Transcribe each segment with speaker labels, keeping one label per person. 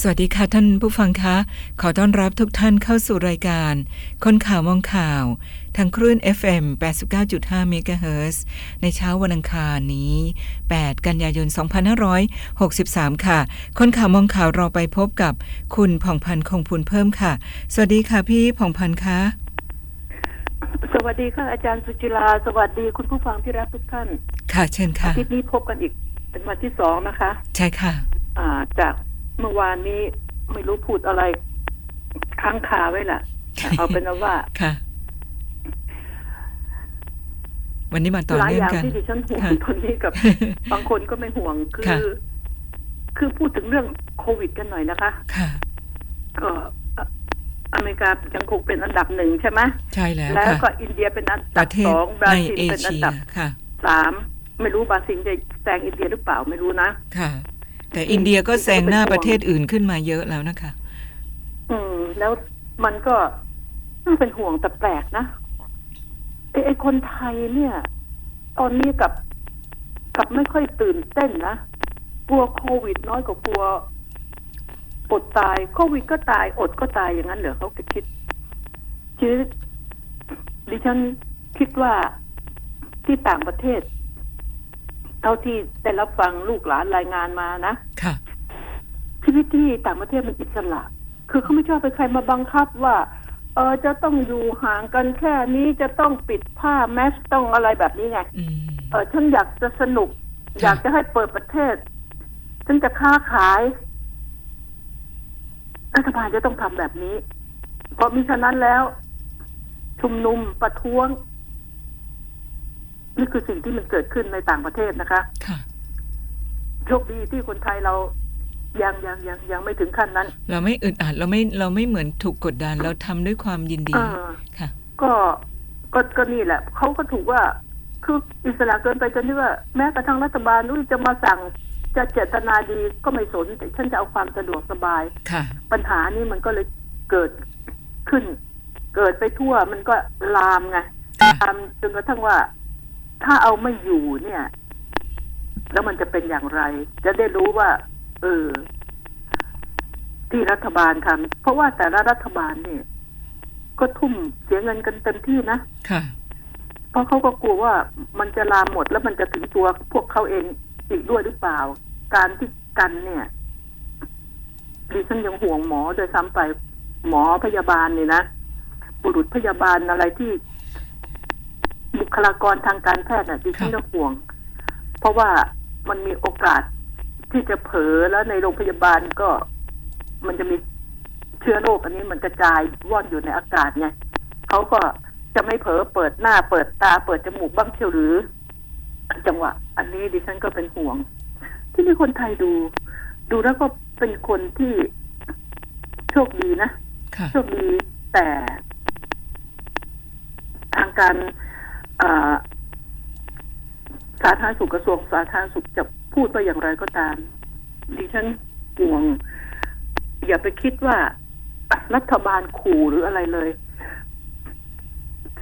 Speaker 1: สวัสดีค่ะท่านผู้ฟังคะ ขอต้อนรับทุกท่านเข้าสู่รายการ คนข่าวมองข่าว ทางคลื่น FM 89.5 MHz ในเช้าวันอังคารนี้ 8 กันยายน 2563 ค่ะ คนข่าวมองข่าวเราไปพบกับคุณผ่องพันธ์คงพูนเพิ่มค่ะ สวัสดีค่ะพี่ผ่องพันธ์คะ
Speaker 2: สวัสดีค่ะอาจารย์สุจิราสวัสดีคุณผู้ฟังที่รักทุกท่าน
Speaker 1: ค่ะเชิญค่ะ
Speaker 2: อาทิตย์นี้พบกันอีกเป็นวันที่สองนะคะ
Speaker 1: ใช่ค่ะ
Speaker 2: อ่าจาก เมื่อวานนี้ไม่รู้พูดอะไรค้างคาไว้ล่ะ เอาเป็นว่า
Speaker 1: ค่ะ วันนี้มาต่อ
Speaker 2: หลาย
Speaker 1: เนื่
Speaker 2: อ
Speaker 1: อง
Speaker 2: ย่าง
Speaker 1: กัน
Speaker 2: ที่ดิฉันห่วง
Speaker 1: ค่ะ
Speaker 2: ตอนนี้กับบางคนก็ไม่ห่วงคื
Speaker 1: ค่ะ
Speaker 2: อคือพูดถึงเรื่องโควิดกันหน่อยนะคะ
Speaker 1: ค่ะ
Speaker 2: ก็เอ่ออเมริกายังคงเป็นอันดับหนึ่งใช่ไหม
Speaker 1: ใช่แล้ว
Speaker 2: แล้ว
Speaker 1: ค่ะ
Speaker 2: ก็อินเดียเป็นอัน
Speaker 1: ป
Speaker 2: ดับ
Speaker 1: ระเท
Speaker 2: ส
Speaker 1: ศ
Speaker 2: องบรา
Speaker 1: ใน
Speaker 2: ซิล
Speaker 1: เอ
Speaker 2: เป็นอัน
Speaker 1: เชีย
Speaker 2: ดับ
Speaker 1: ค่ะ
Speaker 2: สามไม่รู้บราซิลจะแซงอินเดียหรือเปล่าไม่รู้นะ
Speaker 1: ค่ะ แต่อินเดียก็แซงหน้าประเทศอื่นขึ้นมาเยอะแล้วนะคะ
Speaker 2: อืม แล้วมันก็น่าเป็นห่วงแต่แปลกนะไอ้ไอ้คนไทยเนี่ย ตอนนี้กับกับไม่ค่อยตื่นเต้นนะกลัวโควิดน้อยกว่ากลัวอดตายโควิดก็ตายอดก็ตายอย่างนั้นเหรอเขาจะคิดชีวิตดิฉันคิดว่าที่ต่างประเทศ เท่าที่ได้รับฟังลูกหลานรายงานมานะ
Speaker 1: ค่ะ
Speaker 2: ชีวิตที่ต่างประเทศมันอิสระ คือเขาไม่ชอบไปใครมาบังคับว่า เออจะต้องอยู่ห่างกันแค่นี้จะต้องปิดผ้าแมสต้องอะไรแบบนี้ไง
Speaker 1: อืม
Speaker 2: เออฉันอยากจะสนุก
Speaker 1: ค่ะ
Speaker 2: อยากจะให้เปิดประเทศ ฉันจะค้าขายรัฐบาลจะต้องทำแบบนี้ เพราะมิฉะนั้นแล้ว ชุมนุมประท้วง นี่คือสิ่งที่มันเกิดขึ้นในต่างประเทศนะคะ
Speaker 1: ค่ะ
Speaker 2: โชคดีที่คนไทยเรายังยังยังยังไม่ถึงขั้นนั้น
Speaker 1: เราไม่อึดอัดเราไม่เราไม่เหมือนถูกกดดันเราทำด้วยความยินดี
Speaker 2: เออ
Speaker 1: ค่ะ
Speaker 2: ก็ก็ก็นี่แหละเขาก็ถูกว่าคืออิสระเกินไปจนที่ว่า แม้กระทั่งรัฐบาลนู้นจะมาสั่งจะเจตนาดีก็ไม่สนแต่ฉันจะเอาความสะดวกสบาย
Speaker 1: ค่ะ
Speaker 2: ปัญหานี้มันก็เลยเกิดขึ้น เกิดไปทั่วมันก็ลามไง
Speaker 1: ค่ะ
Speaker 2: ลามจนกระทั่งว่า ถ้าเอาไม่อยู่เนี่ย แล้วมันจะเป็นอย่างไร จะได้รู้ว่า เออ ที่รัฐบาลทำเพราะว่าแต่ละรัฐบาลเนี่ย ก็ทุ่มเสียเงินกันเต็มที่นะ
Speaker 1: ค่ะ
Speaker 2: เพราะเขาก็กลัวว่ามันจะลามหมดแล้วมันจะถึงตัวพวกเขาเองอีกด้วยหรือเปล่า การที่กันเนี่ยดิฉันยังห่วงหมอโดยซ้ำไปหมอพยาบาลเนี่ยนะบุรุษพยาบาลอะไรที่บุ คลากรทางการแพทย์น่ะดิฉัน
Speaker 1: ค่ะ
Speaker 2: ก็ห่วง เพราะว่ามันมีโอกาสที่จะเผลอแล้วในโรงพยาบาลก็มันจะมีเชื้อโรคอันนี้มันกระจายว่อนอยู่ในอากาศไงเขาก็จะไม่เผลอเปิดหน้าเปิดตาเปิดจมูกบ้างเชียวหรือ จังหวะ อันนี้ดิฉันก็เป็นห่วง ที่มีคนไทยดู ดูแล้วก็เป็นคนที่โชคดีนะ
Speaker 1: ค่ะ
Speaker 2: โชคดีแต่ ทางการเอ่อ สาธารณสุขกระทรวงสาธารณสุขจะพูดว่าอย่างไรก็ตาม ดิฉันห่วง อย่าไปคิดว่ารัฐบาลขู่หรืออะไรเลย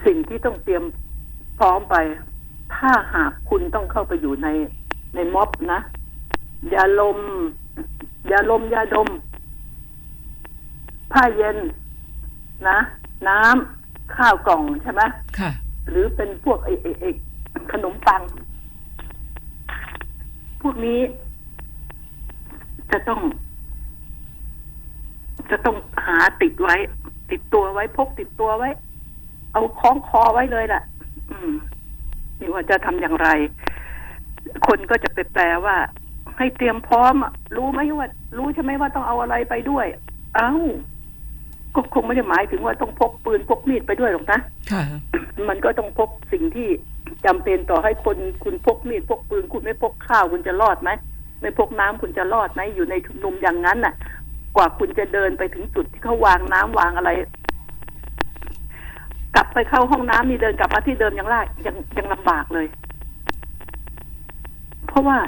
Speaker 2: สิ่งที่ต้องเตรียมพร้อมไป ถ้าหากคุณต้องเข้าไปอยู่ในในม็อบนะยาลมยาลมยาดม ผ้าเย็นนะ น้ำข้าวกล่องใช่ไหม
Speaker 1: ค่ะ
Speaker 2: หรือเป็นพวกไอ้ไอ้ไอ้ขนมปัง พวกนี้ จะต้อง จะต้องหาติดไว้ ติดตัวไว้พกติดตัวไว้ เอาคล้องคอไว้เลยล่ะ อืมนี่ว่าจะทำอย่างไร คนก็จะไปแปลว่า ให้เตรียมพร้อมรู้ไหมว่า รู้ใช่ไหมว่าต้องเอาอะไรไปด้วย เอ้าก็คงไม่ได้หมายถึงว่าต้องพกปืนพกมีดไปด้วยหรอกนะ
Speaker 1: ค่ะ
Speaker 2: มันก็ต้องพกสิ่งที่จำเป็นต่อให้คนคุณพกมีดพกปืนคุณไม่พกข้าวคุณจะรอดไหมไม่พกน้ำคุณจะรอดไหมอยู่ในชุมนุมอย่างนั้นน่ะ กว่าคุณจะเดินไปถึงจุดที่เขาวางน้ำวางอะไร กลับไปเข้าห้องน้ำนี่เดินกลับมาที่เดิมยังไงยังยังลำบากเลย เพราะว่า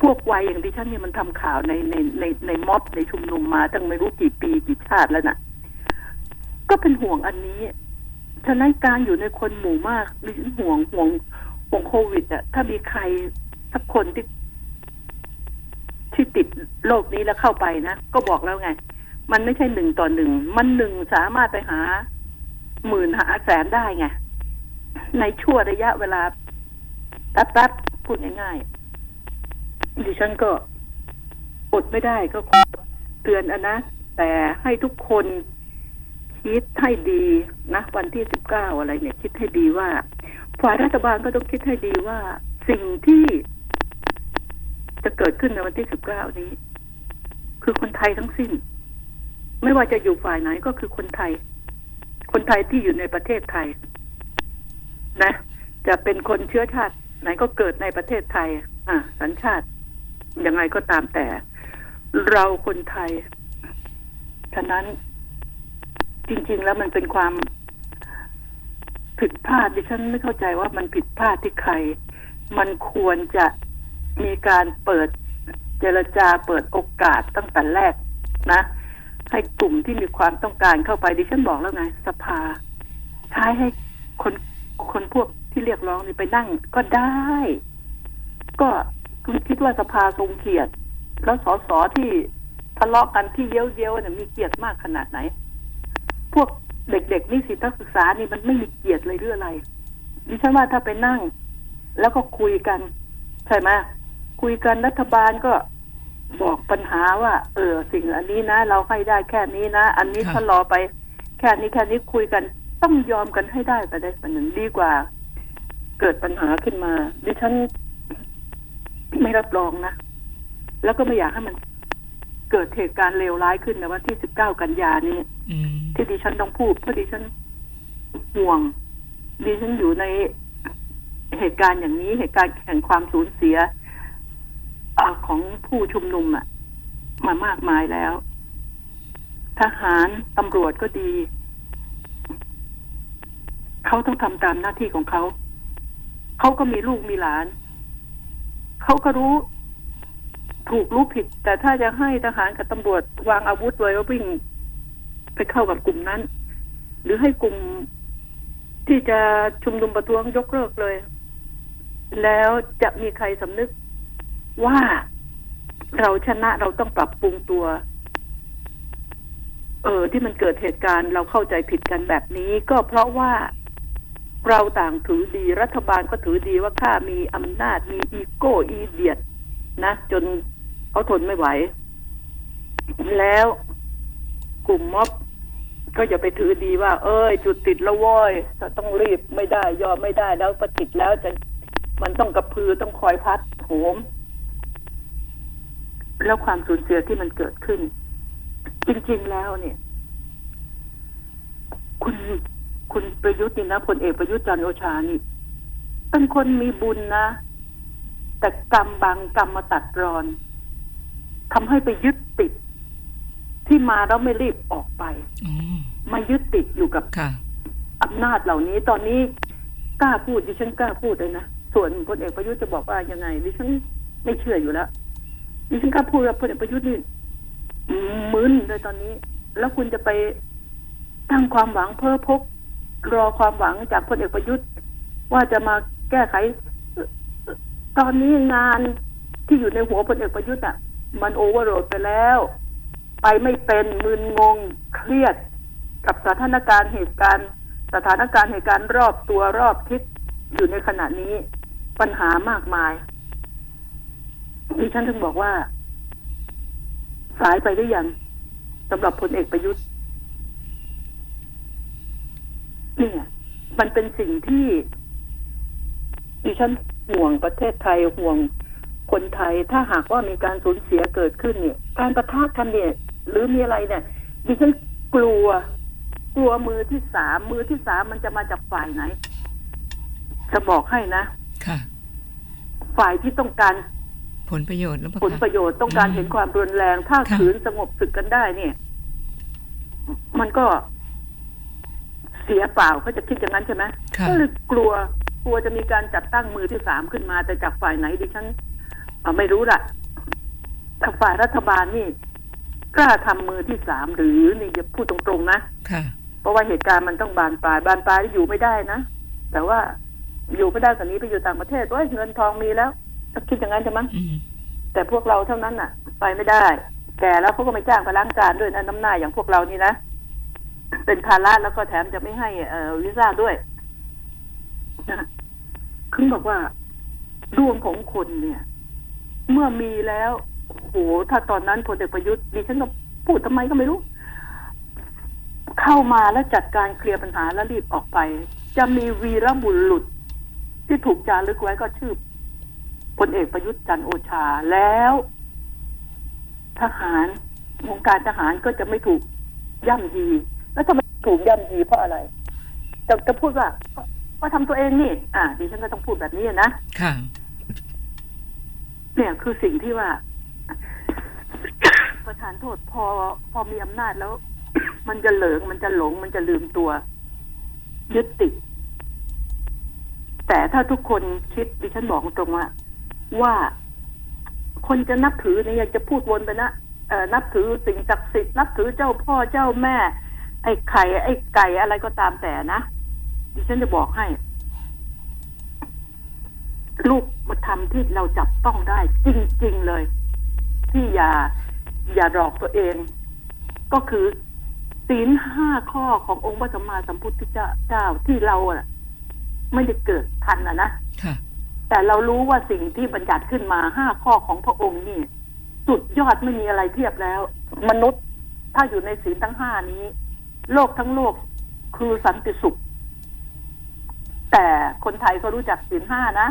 Speaker 2: พวกวัยอย่างดิฉันเนี่ยมันทำข่าวในในในในม็อบในชุมนุมมาตั้งไม่รู้กี่ปีกี่ชาติแล้วน่ะ ก็เป็นห่วงอันนี้ ฉะนั้นการอยู่ในคนหมู่มากดิฉันห่วงห่วงห่วงโควิดอะถ้ามีใครสักคนที่ ที่ติดโรคนี้แล้วเข้าไปนะ ก็บอกแล้วไง มันไม่ใช่หนึ่งต่อหนึ่ง มันหนึ่งสามารถไปหาหมื่นหาแสนได้ไง ในชั่วระยะเวลาแป๊บๆพูดง่ายๆดิฉันก็อดไม่ได้ก็เตือนอะนะ แต่ให้ทุกคน คิดให้ดีนะวันที่สิบเก้าอะไรเนี่ย คิดให้ดีว่าฝ่ายรัฐบาลก็ต้องคิดให้ดีว่าสิ่งที่จะเกิดขึ้นในวันที่สิบเก้านี้ คือคนไทยทั้งสิ้น ไม่ว่าจะอยู่ฝ่ายไหนก็คือคนไทย คนไทยที่อยู่ในประเทศไทย นะ จะเป็นคนเชื้อชาติ ไหนก็เกิดในประเทศไทย อะสัญชาติยังไงก็ตามแต่ เราคนไทย ฉะนั้น จริง ๆ แล้วมันเป็นความผิดพลาดดิฉันไม่เข้าใจว่ามันผิดพลาดที่ใคร มันควรจะมีการเปิดเจรจาเปิดโอกาสตั้งแต่แรกนะ ให้กลุ่มที่มีความต้องการเข้าไปดิฉันบอกแล้วไง สภาใช้ให้คนคนพวกที่เรียกร้องนี่ไปนั่งก็ได้ ก็คุณคิดว่าสภาทรงเกียรติ แล้วสสที่ทะเลาะกันที่เย้ยวเย้ยวๆเนี่ยมีเกียรติมากขนาดไหน พวกเด็กๆนิสิตนักศึกษานี่มันไม่มีเกียรติเลยหรืออะไรดิฉันว่าถ้าไปนั่ง แล้วก็คุยกัน ใช่ไหมคุยกันรัฐบาลก็บอกปัญหาว่า เออ สิ่งอันนี้นะ เราให้ได้แค่นี้นะ อันนี้
Speaker 1: ค่ะ
Speaker 2: ถ้ารอไป แค่นี้แค่นี้คุยกัน ต้องยอมกันให้ได้ไปได้ปันหนึ่งดีกว่า เกิดปัญหาขึ้นมา ดิฉันไม่รับรองนะ แล้วก็ไม่อยากให้มัน เกิดเหตุการณ์เลวร้ายขึ้นในวันที่สิบเก้ากันยานี้
Speaker 1: อืม
Speaker 2: ที่ดิฉันต้องพูดเพราะดิฉันห่วง ดิฉันอยู่ในเหตุการณ์อย่างนี้เหตุการณ์แห่งความสูญเสียอาของผู้ชุมนุมอะมามากมายแล้ว ทหารตำรวจก็ดี เขาต้องทำตามหน้าที่ของเขา เขาก็มีลูกมีหลาน เขาก็รู้ ถูกรู้ผิด แต่ถ้าจะให้ทหารกับตำรวจวางอาวุธไว้แล้ววิ่ง ไปเข้ากับกลุ่มนั้น หรือให้กลุ่มที่จะชุมนุมประท้วงยกเลิกเลย แล้วจะมีใครสำนึกว่าเราชนะเราต้องปรับปรุงตัว เออ ที่มันเกิดเหตุการณ์เราเข้าใจผิดกันแบบนี้ ก็เพราะว่าเราต่างถือดีรัฐบาลก็ถือดีว่าข้ามีอำนาจมีอีโก้อีเดียดนะ จน เขาทนไม่ไหว แล้วกลุ่มม็อบก็อย่าไปถือดีว่า เอ้ย จุดติดแล้วว้อยจะต้องรีบไม่ได้ยอมไม่ได้แล้วพอติดแล้วจะมันต้องกระพือต้องคอยพัดโหม แล้วความสูญเสียที่มันเกิดขึ้น จริง ๆ แล้วเนี่ย คุณคุณประยุทธ์นี่นะพลเอกประยุทธ์จันโอชานี่ เป็นคนมีบุญนะ แต่กรรมบางกรรมมาตัดรอน ทำให้ไปยึดติด ที่มาแล้วไม่รีบออกไป
Speaker 1: อ๋อ
Speaker 2: มายึดติดอยู่กับ
Speaker 1: ค่ะ
Speaker 2: อำนาจเหล่านี้ตอนนี้กล้าพูดดิฉันกล้าพูดเลยนะส่วนพลเอกประยุทธ์จะบอกว่ายังไงดิฉันไม่เชื่ออยู่แล้วดิฉันกล้าพูดว่าพลเอกประยุทธ์นี่มึนเลยตอนนี้ แล้วคุณจะไปตั้งความหวังเพ้อพก รอความหวังจากพลเอกประยุทธ์ ว่าจะมาแก้ไข ตอนนี้งานที่อยู่ในหัวพลเอกประยุทธ์อะ มันโอเวอร์โหลดไปแล้ว ไปไม่เป็นมึนงงเครียด กับสถานการณ์เหตุการณ์ สถานการณ์เหตุการณ์รอบตัวรอบทิศอยู่ในขณะนี้ปัญหามากมายดิฉันถึงบอกว่า สายไปหรือยังสำหรับพลเอกประยุทธ์เนี่ยมันเป็นสิ่งที่ดิฉันห่วงประเทศไทยห่วง คนไทยถ้าหากว่ามีการสูญเสียเกิดขึ้นเนี่ย การประทะกันเนี่ย หรือมีอะไรเนี่ยดิฉันกลัว กลัวมือที่สามมือที่สามมันจะมาจากฝ่ายไหน จะบอกให้นะ
Speaker 1: ค่ะ
Speaker 2: ฝ่ายที่ต้องการ
Speaker 1: ผลประโยชน์หรือเปล่า
Speaker 2: ผลประ
Speaker 1: คะ
Speaker 2: โยชน์ต้องการ
Speaker 1: อืม
Speaker 2: เห็นความรุนแรง ถ้า
Speaker 1: ค่ะ
Speaker 2: ขืนสงบศึกกันได้เนี่ย มันก็เสียเปล่าเขาจะคิดอย่างนั้นใช่ไหม
Speaker 1: ค่ะ
Speaker 2: ก็เลยกลัวกลัวจะมีการจัดตั้งมือที่สามขึ้นมาแต่จากฝ่ายไหนดิฉัน เอ่อไม่รู้ละแต่ฝ่ายรัฐบาลนี่กล้าทำมือที่สามหรือนี่จะพูดตรงๆนะ
Speaker 1: ค่ะ
Speaker 2: เพราะว่าเหตุการณ์มันต้องบานปลายบานปลายแล้วอยู่ไม่ได้นะแต่ว่าอยู่ไม่ได้กว่านี้ไปอยู่ต่างประเทศว่าเงินทองมีแล้วถ้าคิดอย่างนั้นใช่ไหม
Speaker 1: อืม
Speaker 2: แต่พวกเราเท่านั้นน่ะ ไปไม่ได้ แก่แล้วเขาก็ไม่จ้างไปล้างจานด้วยนะน้ำหน้าอย่างพวกเรานี่นะเป็นภาระแล้วก็แถมจะไม่ให้เอ่อวีซ่าด้วยนะคือบอกว่าดวงของคนเนี่ย เมื่อมีแล้วโหถ้าตอนนั้นพลเอกประยุทธ์ดิฉันก็พูดทำไมก็ไม่รู้ เข้ามาแล้วจัดการเคลียร์ปัญหาแล้วรีบออกไป จะมีวีรบุรุษที่ถูกจารึกไว้ก็ชื่อพลเอกประยุทธ์จันโอชาแล้ว ทหารวงการทหารก็จะไม่ถูกย่ำยี แล้วทำไมถูกย่ำยีเพราะอะไรจะจะพูดว่าก็ก็ทำตัวเองนี่ อ่าดิฉันก็ต้องพูดแบบนี้นะ
Speaker 1: ค่ะ
Speaker 2: เนี่ยคือสิ่งที่ว่า ประธานโทษพอ พอมีอำนาจแล้ว มันจะเหลิงมันจะหลง มันจะลืมตัว ยึดติด แต่ถ้าทุกคนคิดดิฉันบอกตรงว่า ว่าคนจะนับถือเนี่ยอยากจะพูดวนไปนะเอ่อนับถือสิ่งศักดิ์สิทธิ์นับถือเจ้าพ่อเจ้าแม่ ไอ้ไข่ไอ้ไก่อะไรก็ตามแต่นะดิฉันจะบอกให้ ลูกมาทำที่เราจับต้องได้ จริง ๆเลย ที่อย่าอย่าหลอกตัวเอง ก็คือศีลห้าข้อขององค์พระสัมมาสัมพุทธเจ้าที่เราอะไม่ได้เกิดทันอะนะ
Speaker 1: ค่ะ
Speaker 2: แต่เรารู้ว่าสิ่งที่บัญญัติขึ้นมาห้าข้อของพระองค์นี่ สุดยอดไม่มีอะไรเทียบแล้ว มนุษย์ถ้าอยู่ในศีลทั้งห้านี้ โลกทั้งโลกคือสันติสุข แต่คนไทยก็รู้จักศีลห้านะ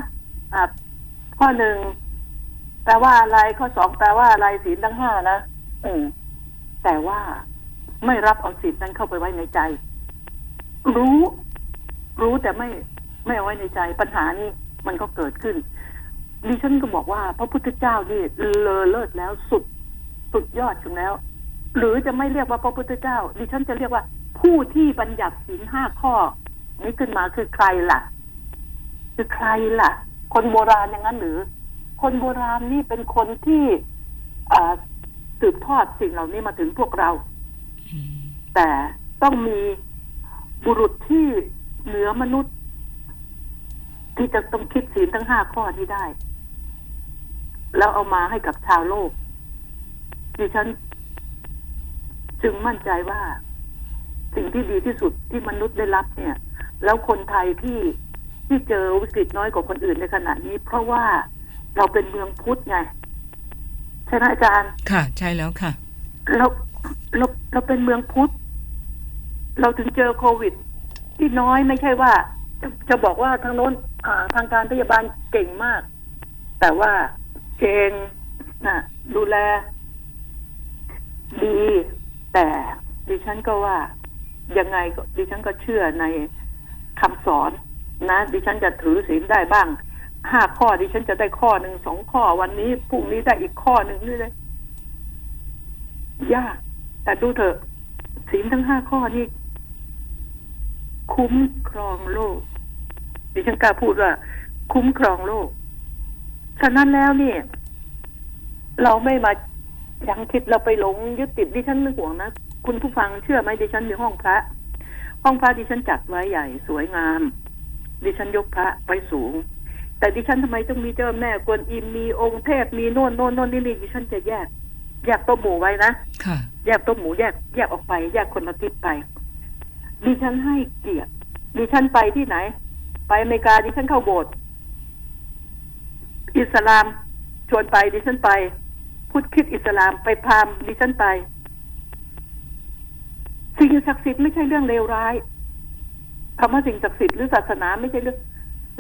Speaker 2: อะข้อหนึ่งแปลว่าอะไรข้อสองแปลว่าอะไรศีลทั้งห้านะอืมแต่ว่าไม่รับเอาศีลนั้นเข้าไปไว้ในใจ รู้ รู้แต่ไม่ไม่เอาไว้ในใจปัญหานี้มันก็เกิดขึ้นดิฉันก็บอกว่า พระพุทธเจ้านี่เลอเลิศแล้วสุดสุดยอดถึงแล้ว หรือจะไม่เรียกว่าพระพุทธเจ้าดิฉันจะเรียกว่า ผู้ที่บัญญัติศีลห้าข้อ นี้ขึ้นมาคือใครล่ะ คือใครล่ะ คนโบราณอย่างนั้นหรือ คนโบราณนี่เป็นคนที่อ่าสืบทอดสิ่งเหล่านี้มาถึงพวกเรา
Speaker 1: อืม
Speaker 2: แต่ต้องมีบุรุษที่เหนือมนุษย์ ที่จะต้องคิดศีลทั้งห้าข้อนี้ได้ แล้วเอามาให้กับชาวโลกดิฉันจึงมั่นใจว่าสิ่งที่ดีที่สุดที่มนุษย์ได้รับเนี่ย แล้วคนไทยที่ ที่เจอวิกฤตน้อยกว่าคนอื่นในขณะนี้ เพราะว่าเราเป็นเมืองพุทธไงใช่ไหมอาจารย์
Speaker 1: ค่ะ ใช่แล้วค่ะ
Speaker 2: เราเราเราเป็นเมืองพุทธเราถึงเจอโควิด ที่น้อยไม่ใช่ว่า จะจะบอกว่าทางโน้นอ่าทางการพยาบาลเก่งมาก แต่ว่าเก่งนะดูแล ดี แต่ดิฉันก็ว่ายังไงก็ดิฉันก็เชื่อในคำสอน นะดิฉันจะถือศีลได้บ้างห้าข้อดิฉันจะได้ข้อหนึ่งสองข้อวันนี้พรุ่งนี้ได้อีกข้อหนึ่งนี่เลยยากแต่ดูเถอะศีลทั้งห้าข้อนี้คุ้มครองโลก ดิฉันกล้าพูดว่า คุ้มครองโลก ฉะนั้นแล้วเนี่ย เราไม่มายังคิดเราไปหลงยึดติดดิฉันไม่ห่วงนะคุณผู้ฟังเชื่อไหมดิฉันมีห้องพระ ห้องพระดิฉันจัดไว้ใหญ่สวยงาม ดิฉันยกพระไว้สูง แต่ดิฉันทำไมต้องมีเจ้าแม่กวนอิมมีองค์เทพมีโน่นโน่นโน่นนี่นี่ดิฉันจะแยกแยกโต๊ะหมู่ไว้นะ
Speaker 1: ค่ะ
Speaker 2: แยกโต๊ะหมูแยกแยกออกไป แยกคนละทิศไป ดิฉันให้เกียรติดิฉันไปที่ไหน ไปอเมริกาดิฉันเข้าโบสถ์อิสลามชวนไปดิฉันไปพุทธคริดอิสลามไปพราหมณ์ดิฉันไปสิ่งศักดิ์สิทธิ์ไม่ใช่เรื่องเลวร้าย คำว่าสิ่งศักดิ์สิทธิ์หรือศาสนาไม่ใช่เรื่อง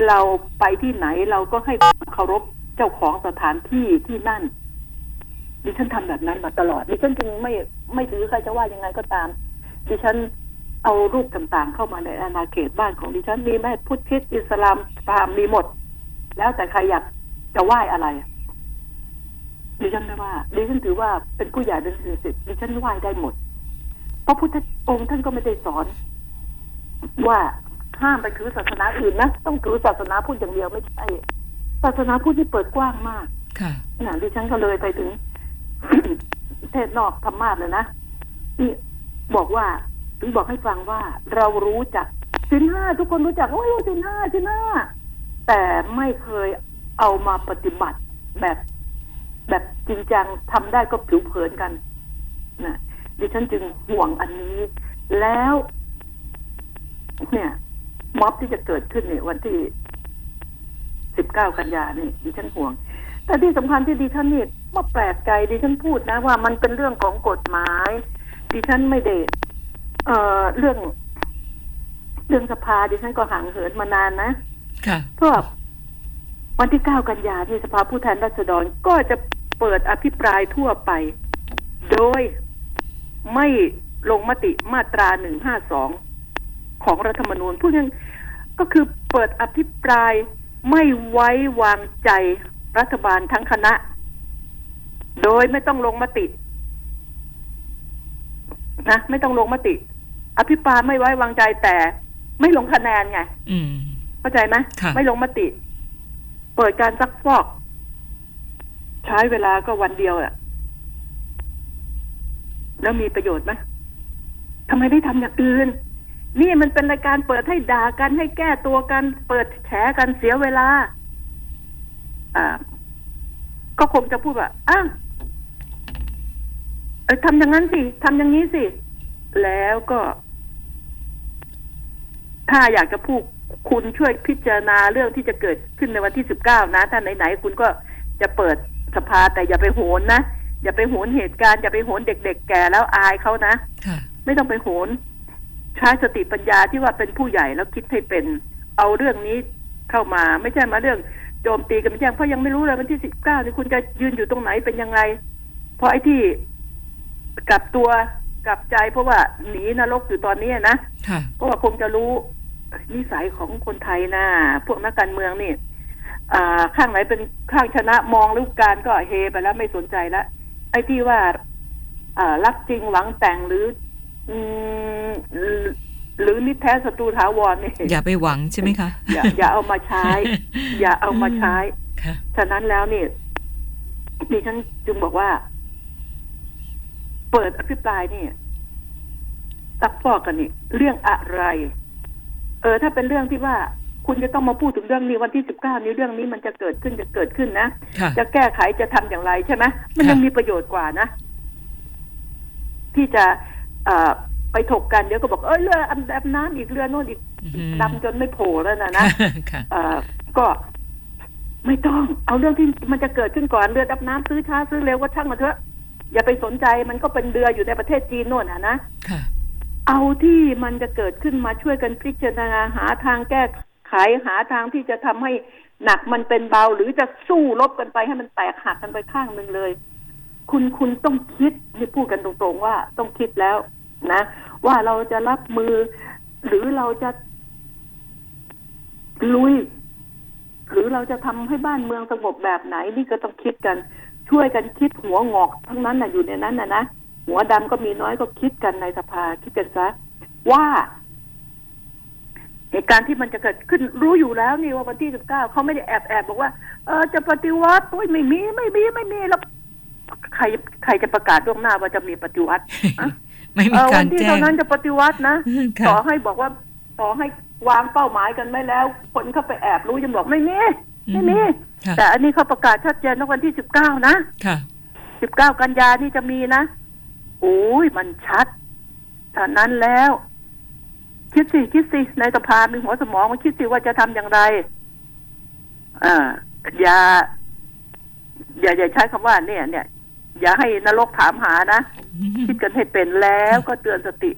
Speaker 2: เราไปที่ไหนเราก็ให้ความเคารพเจ้าของสถานที่ที่นั่นดิฉันทำแบบนั้นมาตลอดดิฉันจึงไม่ไม่ถือใครจะว่ายังไงก็ตาม ดิฉันเอารูปต่างๆ เข้ามาในอาณาเขตบ้านของดิฉันมีแม่พุทธคริสต์อิสลามพราหมณ์มีหมด แล้วแต่ใครอยากจะไหว้อะไรดิฉันไม่ว่าดิฉันถือว่าเป็นผู้ใหญ่เป็นสิ่งศักดิ์สิทธิ์ดิฉันไหว้ได้หมด เพราะพุทธองค์ท่านก็ไม่ได้สอน ว่าห้ามไปถือศาสนาอื่นนะต้องถือศาสนาพุทธอย่างเดียวไม่ใช่ศาสนาพุทธที่เปิดกว้างมาก
Speaker 1: ค่ะ
Speaker 2: นะดิฉันก็เลยไปถึงเทศนอกธรรมาสเลยนะนี่บอกว่าถึงบอกให้ฟังว่าเรารู้จักสินห้าทุกคนรู้จักโอ้ยสินห้าสินห้าแต่ไม่เคยเอามาปฏิบัติแบบ แบบจริงจังทำได้ก็ผิวเผินกันนะดิฉันจึงห่วงอันนี้ แล้ว เนี่ยม็อบที่จะเกิดขึ้นเนี่ยวันที่สิบเก้ากันยาเนี่ยดิฉันห่วง แต่ที่สำคัญที่ดิฉันนี่มาแปลกใจดิฉันพูดนะ ว่ามันเป็นเรื่องของกฎหมาย ดิฉันไม่ได้เอ่อเรื่อง เรื่องสภาดิฉันก็ห่างเหินมานานนะ
Speaker 1: ค่ะ
Speaker 2: เพราะวันที่เก้ากันยาที่สภาผู้แทนราษฎรก็จะเปิดอภิปรายทั่วไป โดยไม่ลงมติมาตราหนึ่งห้าสอง ของรัฐธรรมนูญพูดยังก็คือเปิดอภิปรายไม่ไว้วางใจรัฐบาลทั้งคณะ โดยไม่ต้องลงมติ นะ ไม่ต้องลงมติ อภิปรายไม่ไว้วางใจแต่ไม่ลงคะแนนไง
Speaker 1: อืม
Speaker 2: เข้าใจไหม
Speaker 1: ค่ะ
Speaker 2: ไม่ลงมติ เปิดการซักฟอก ใช้เวลาก็วันเดียวอะแล้วมีประโยชน์ไหมทำไมไม่ทำอย่างอื่น นี่มันเป็นรายการเปิดให้ด่ากันให้แก้ตัวกัน เปิดแฉกันเสียเวลา อ่า ก็คงจะพูดว่าอ้าวเออทำอย่างนั้นสิทำอย่างนี้สิ แล้วก็ ถ้าอยากจะพูดคุณช่วยพิจารณาเรื่องที่จะเกิดขึ้นในวันที่สิบเก้านะ ถ้าไหนๆคุณก็จะเปิดสภาแต่อย่าไปโหนนะ อย่าไปโหนเหตุการณ์ อย่าไปโหนเด็กๆแก่แล้วอายเขานะ
Speaker 1: ค่ะ
Speaker 2: ไม่ต้องไปโหน ใช้สติปัญญาที่ว่าเป็นผู้ใหญ่แล้วคิดให้เป็น เอาเรื่องนี้เข้ามาไม่ใช่มาเรื่องโจมตีกันไม่ใช่เพราะยังไม่รู้เลยวันที่สิบเก้านี่คุณจะยืนอยู่ตรงไหนเป็นยังไง เพราะไอ้ที่กลับตัวกลับใจเพราะว่าหนีนรกอยู่ตอนนี้นะ
Speaker 1: ค่ะ
Speaker 2: เพราะว่าคงจะรู้นิสัยของคนไทยนะพวกนักการเมืองนี่อ่าข้างไหนเป็นข้างชนะมองลูกการก็เฮไปแล้วไม่สนใจแล้วไอ้ที่ว่าอ่ารักจริงหวังแต่งหรือ อืมหรือหรือนิแท้ศัตรูถาวรนี่
Speaker 1: อย่าไปหวังใช่ไหมคะ
Speaker 2: อย่าอย่าเอามาใช้ อย่าเอามาใช้
Speaker 1: ค่ะ
Speaker 2: ฉะนั้นแล้วนี่ดิฉันจึงบอกว่า เปิดอภิปรายนี่ซักฟอกกันนี่ เรื่องอะไร เออ ถ้าเป็นเรื่องที่ว่าคุณจะต้องมาพูดถึงเรื่องนี้วันที่สิบเก้านี้เรื่องนี้มันจะเกิดขึ้นจะเกิดขึ้นนะ
Speaker 1: ค่ะ
Speaker 2: จะแก้ไขจะทำอย่างไรใช่ไหมมัน
Speaker 1: ค่ะ
Speaker 2: ยังมีประโยชน์กว่านะที่จะเอ่อ ไปถกกันเดี๋ยวก็บอกเออเรือดำน้ำอีกเรือโน่นอีก
Speaker 1: อืม
Speaker 2: ดำจนไม่โผล่แล้วนะนะ
Speaker 1: ค่ะ
Speaker 2: เอ่อก็ไม่ต้องเอาเรื่องที่มันจะเกิดขึ้นก่อนเรือดำน้ำซื้อช้าซื้อเร็วก็ช่างมันเถอะ อย่าไปสนใจมันก็เป็นเรืออยู่ในประเทศจีนโน่นนะนะ
Speaker 1: ค่ะ
Speaker 2: เอาที่มันจะเกิดขึ้นมาช่วยกันพิจารณาหาทางแก้ไขหาทางที่จะทำให้หนักมันเป็นเบาหรือจะสู้รบกันไปให้มันแตกหักกันไปข้างหนึ่งเลย คุณคุณต้องคิดนี่พูดกันตรงๆว่าต้องคิดแล้ว นะ ว่าเราจะรับมือ หรือเราจะลุย หรือเราจะทำให้บ้านเมืองสงบแบบไหน นี่ก็ต้องคิดกัน ช่วยกันคิดหัวงอกทั้งนั้นน่ะอยู่ในนั้นน่ะนะหัวดำก็มีน้อยก็คิดกันในสภาคิดกันซะว่าเหตุการณ์ที่มันจะเกิดขึ้นรู้อยู่แล้วนี่ว่าวันที่สิบเก้าเขาไม่ได้แอบแอบบอกว่า เออจะปฏิวัติโอ้ยไม่มีไม่มีไม่มีแล้วใครใครจะประกาศล่วงหน้าว่าจะมีปฏิวัติอะ
Speaker 1: ไม่
Speaker 2: เอ
Speaker 1: มี
Speaker 2: อ
Speaker 1: การ
Speaker 2: วันที่
Speaker 1: แจ้
Speaker 2: เท่างนั้นจะปฏิวัตินะ
Speaker 1: ค่ะ
Speaker 2: ต่อให้บอกว่าต่อให้วางเป้าหมายกันไม่แล้ว คนเข้าไปแอบรู้ยังบอกไม่มีไม่มี
Speaker 1: ค่ะ
Speaker 2: แต่อันนี้เขาประกาศชัดเจนว่าวันที่สิบเก้านะ
Speaker 1: ค่ะ
Speaker 2: สิบเก้ากันยานี่จะมีนะโอ้ยมันชัดฉะนั้นแล้ว คิดสิคิดสิในสภามีหัวสมองมาคิดสิว่าจะทำอย่างไรอ่าอย่าอย่าอย่าใช้คำว่าเนี่ย เนี่ย อย่าให้นรกถามหานะ คิดกันให้เป็นแล้วก็เตือนสติ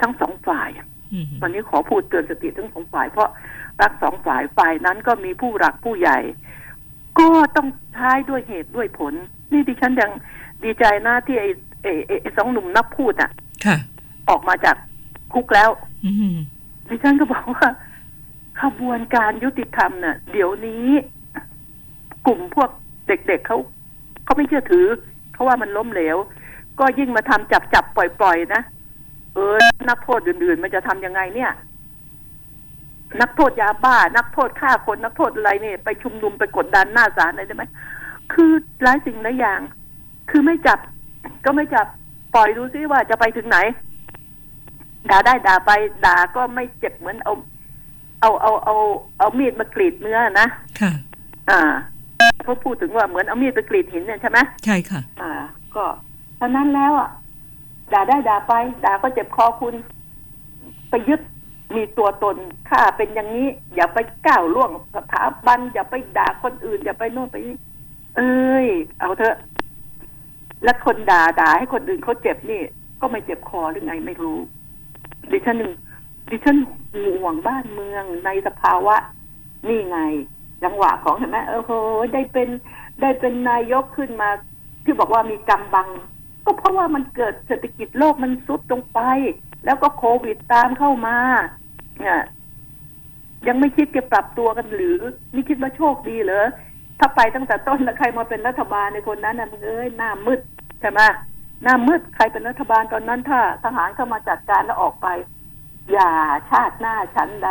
Speaker 2: ทั้งสองฝ่าย
Speaker 1: อืม
Speaker 2: วันนี้ขอพูดเตือนสติทั้งสองฝ่าย เพราะรักสองฝ่ายฝ่ายนั้นก็มีผู้หลักผู้ใหญ่ ก็ต้องใช้ด้วยเหตุด้วยผล นี่ดิฉันยังดีใจนะที่ไอ้ไอ้ไอ้ไอ้สองหนุ่มนักพูดอะ
Speaker 1: ค่ะ
Speaker 2: ออกมาจากคุกแล้ว
Speaker 1: อืม
Speaker 2: ดิฉันก็บอกว่าขบวนการยุติธรรมน่ะ เดี๋ยวนี้ กลุ่มพวกเด็กๆเเขาเขาไม่เชื่อถือ เขาว่ามันล้มเหลว ก็ยิ่งมาทำจับจับปล่อยปล่อยๆนะเออ นักโทษอื่น ๆ มันจะทำยังไงเนี่ย นักโทษยาบ้า นักโทษฆ่าคนนักโทษอะไรเนี่ย ไปชุมนุมไปกดดันหน้าศาลอะไรได้ไหมคือหลายสิ่งหลายอย่าง คือไม่จับ ก็ไม่จับปล่อยดูซิว่าจะไปถึงไหน ด่าได้ด่าไป ด่าก็ไม่เจ็บเหมือนเอา เอาเอาเอาเอามีดมากรีดเนื้อนะ
Speaker 1: ค่ะ
Speaker 2: อ่า เขาพูดถึงว่าเหมือนเอามีดไปกรีดหินเนี่ยใช่ไหม
Speaker 1: ใช่ค่ะ
Speaker 2: อ่า ก็เท่านั้นแล้วอะด่าได้ด่าไป ด่าก็เจ็บคอคุณไปยึดมีตัวตนข้าเป็นอย่างนี้ อย่าไปก้าวล่วงสถาบันอย่าไปด่าคนอื่น อย่าไปโน่นไปนี่เอ้ย เอาเถอะ แล้วคนด่าด่าให้คนอื่นเขาเจ็บนี่ ก็ไม่เจ็บคอหรือไงไม่รู้ ดิฉันหนึ่งดิฉันห่วงบ้านเมืองในสภาวะ นี่ไง จังหวะของเห็นไหมเออโหได้เป็นได้เป็นนายกขึ้นมา ที่บอกว่ามีกำบัง ก็เพราะว่ามันเกิดเศรษฐกิจโลกมันซุดลงไป แล้วก็โควิดตามเข้ามาเนี่ยยังไม่คิดจะปรับตัวกันหรือไม่คิดว่าโชคดีเหรอถ้าไปตั้งแต่ต้นแล้วใครมาเป็นรัฐบาลในคนนั้นนะมึงเอ้ยหน้ามืดใช่ไหมหน้ามืดใครเป็นรัฐบาลตอนนั้นถ้าทหารเข้ามาจัดการแล้วออกไป อย่าชาติหน้าชั้นใด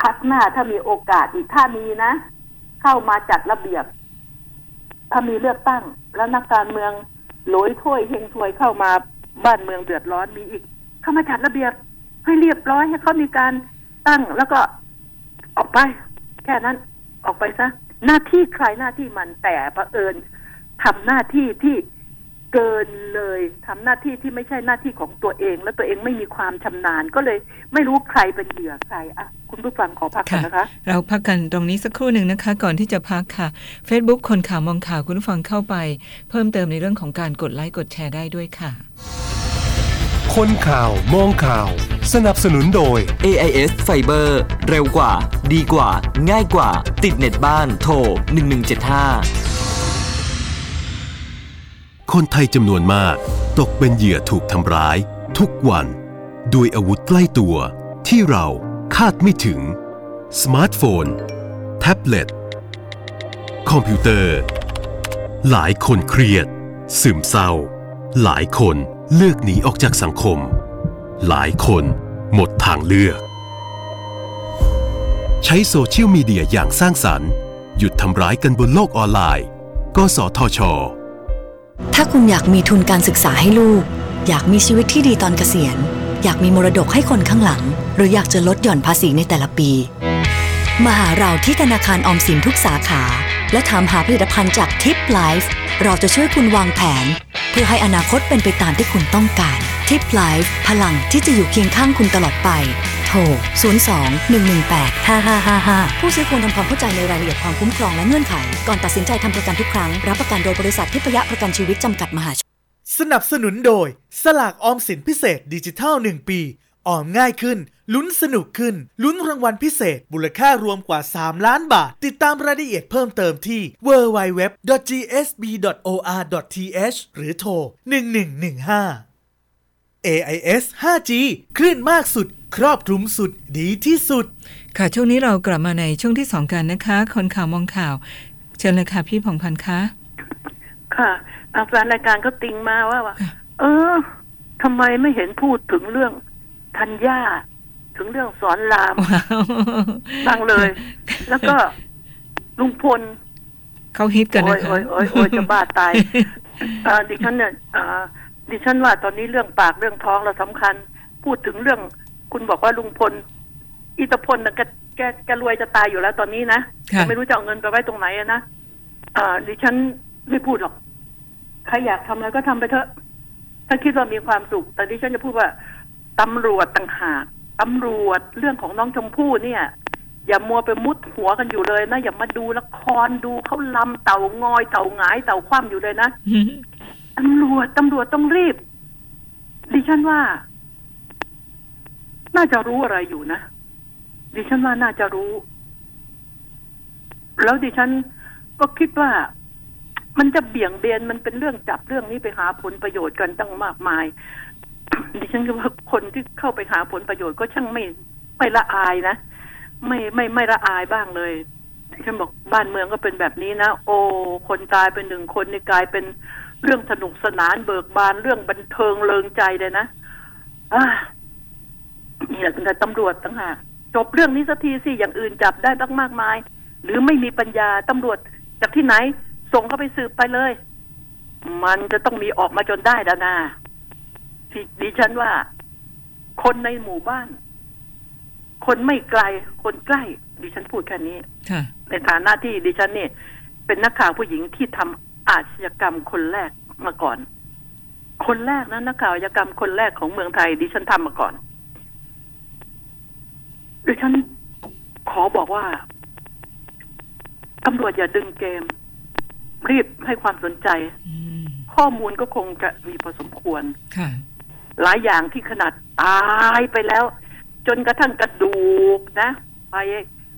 Speaker 2: พักหน้าถ้ามีโอกาสอีกถ้ามีนะ เข้ามาจัดระเบียบ ถ้ามีเลือกตั้ง แล้วนักการเมืองโหลอยถ้วยเฮงถวยเข้ามาบ้านเมืองเดือดร้อนมีอีก เข้ามาจัดระเบียบ ให้เรียบร้อยให้เขามีการตั้งแล้วก็ออกไป แค่นั้นออกไปซะหน้าที่ใครหน้าที่มันแต่ประเอิญทำหน้าที่ที่ เกินเลยทำหน้าที่ที่ไม่ใช่หน้าที่ของตัวเอง และตัวเองไม่มีความชำนาญ ก็เลยไม่รู้ใครเป็นเหยื่อใครอะคุณผู้ฟังขอพักก่อนนะคะ
Speaker 1: เราพักกันตรงนี้สักครู่หนึ่งนะคะ ก่อนที่จะพักค่ะ Facebook คนข่าวมองข่าวคุณผู้ฟังเข้าไป เพิ่มเติมในเรื่องของการกดไลค์กดแชร์ได้ด้วยค่ะ
Speaker 3: คนข่าวมองข่าว สนับสนุนโดย
Speaker 4: AIS Fiber เร็วกว่า ดีกว่า ง่ายกว่า ติดเน็ตบ้านโทร1175
Speaker 3: คนไทยจำนวนมาก ตกเป็นเหยื่อถูกทำร้าย ทุกวัน ด้วยอาวุธใกล้ตัวที่เราคาดไม่ถึง สมาร์ทโฟน แท็บเล็ต คอมพิวเตอร์ หลายคนเครียด ซึมเศร้า หลายคนเลือกหนีออกจากสังคม หลายคนหมดทางเลือก ใช้โซเชียลมีเดียอย่างสร้างสรรค์ หยุดทำร้ายกันบนโลกออนไลน์ กสทช
Speaker 5: ถ้าคุณอยากมีทุนการศึกษาให้ลูก อยากมีชีวิตที่ดีตอนเกษียณ อยากมีมรดกให้คนข้างหลัง หรืออยากจะลดหย่อนภาษีในแต่ละปี มาหาเราที่ธนาคารออมสินทุกสาขา และถามหาผลิตภัณฑ์จากทิปไลฟ์เราจะช่วยคุณวางแผน เพื่อให้อนาคตเป็นไปตามที่คุณต้องการทิปไลฟ์พลังที่จะอยู่เคียงข้างคุณตลอดไป โทร 02 118 5555 ผู้ซื้อควรทำความเข้าใจในรายละเอียดความคุ้มครองและเงื่อนไข ก่อนตัดสินใจทำประกันทุกครั้ง รับประกันโดยบริษัททิพยประกันชีวิตจำกัดมหาชน
Speaker 6: สนับสนุนโดย สลากออมสินพิเศษดิจิทัล 1 ปี ออมง่ายขึ้น ลุ้นสนุกขึ้น ลุ้นรางวัลพิเศษมูลค่ารวมกว่า 3 ล้านบาท ติดตามรายละเอียดเพิ่มเติมที่ www.gsb.or.th หรือโทร 1115 AIS 5G คลื่นมากสุด ครอบคลุมสุดดีที่สุด
Speaker 1: ค่ะ ช่วงนี้เรากลับมาในช่วงที่สองกันนะคะ คนข่าวมองข่าว เชิญเลยค่ะพี่ผ่องพันธ์คะ
Speaker 2: ค่ะอาแฟนรายการก็ติงมาว่าว่า
Speaker 1: ค่ะ
Speaker 2: เออทำไมไม่เห็นพูดถึงเรื่องธัญญา ถึงเรื่องสอนราม
Speaker 1: ว้าว
Speaker 2: บ้างเลย แล้วก็ลุงพล
Speaker 1: เขาฮิตกัน
Speaker 2: โอ้
Speaker 1: นะ
Speaker 2: ย
Speaker 1: คะ
Speaker 2: โอ้ยโอ้ยโอ้ยจะบ้าตายเอ่อดิฉันเนี่ยเอ่อดิฉันว่าตอนนี้เรื่องปากเรื่องท้องเราสำคัญ พูดถึงเรื่อง คุณบอกว่าลุงพล อิตพลน่ะแกแกแกรวยจะตายอยู่แล้วตอนนี้นะ
Speaker 1: ค่ะ
Speaker 2: ไม่รู้จะเอาเงินไปไว้ตรงไหนอะนะเอ่อดิฉันไม่พูดหรอกใครอยากทำอะไรก็ทำไปเถอะ ถ้าคิดว่ามีความสุข แต่ดิฉันจะพูดว่าตำรวจต่างหาก ตำรวจเรื่องของน้องชมพู่เนี่ย อย่ามัวไปมุดหัวกันอยู่เลยนะ อย่ามาดูละครดูเขาลำเต่างอยเต่าหงายเต่าคว่ำอยู่เลยนะตำรวจตำรวจต้องรีบ ดิฉันว่า น่าจะรู้อะไรอยู่นะ ดิฉันว่าน่าจะรู้ แล้วดิฉันก็คิดว่ามันจะเบี่ยงเบนมันเป็นเรื่องจับเรื่องนี้ไปหาผลประโยชน์กันตั้งมากมาย ดิฉันคิดว่าคนที่เข้าไปหาผลประโยชน์ก็ช่างไม่ไม่ละอายนะ ไม่ไม่ไม่ละอายบ้างเลยฉันบอกบ้านเมืองก็เป็นแบบนี้นะ โอ้คนตายเป็นหนึ่งคนในกลายเป็นเรื่องสนุกสนานเบิกบานเรื่องบันเทิงเลิงใจเลยนะอ่านี่แหละคุณตำรวจต่างหากจบเรื่องนี้สักทีสิอย่างอื่นจับได้ตั้งมากมาย หรือไม่มีปัญญาตำรวจจากที่ไหน ส่งเข้าไปสืบไปเลย มันจะต้องมีออกมาจนได้ดานาที่ ดิฉันว่า คนในหมู่บ้าน คนไม่ไกล คนใกล้ ดิฉันพูดแค่นี้
Speaker 1: ค่ะ
Speaker 2: ในฐานะที่ดิฉันเนี่ยเป็นนักข่าวผู้หญิงที่ทำอาชญากรรมคนแรกมาก่อน คนแรกนะนักข่าวอาชญากรรมคนแรกของเมืองไทย ดิฉันทำมาก่อนดิฉันขอบอกว่าตำรวจอย่าดึงเกม รีบให้ความสนใจ
Speaker 1: อืม
Speaker 2: ข้อมูลก็คงจะมีพอสมควร
Speaker 1: ค่ะ
Speaker 2: หลายอย่างที่ขนาดตายไปแล้ว จนกระทั่งกระดูกนะไป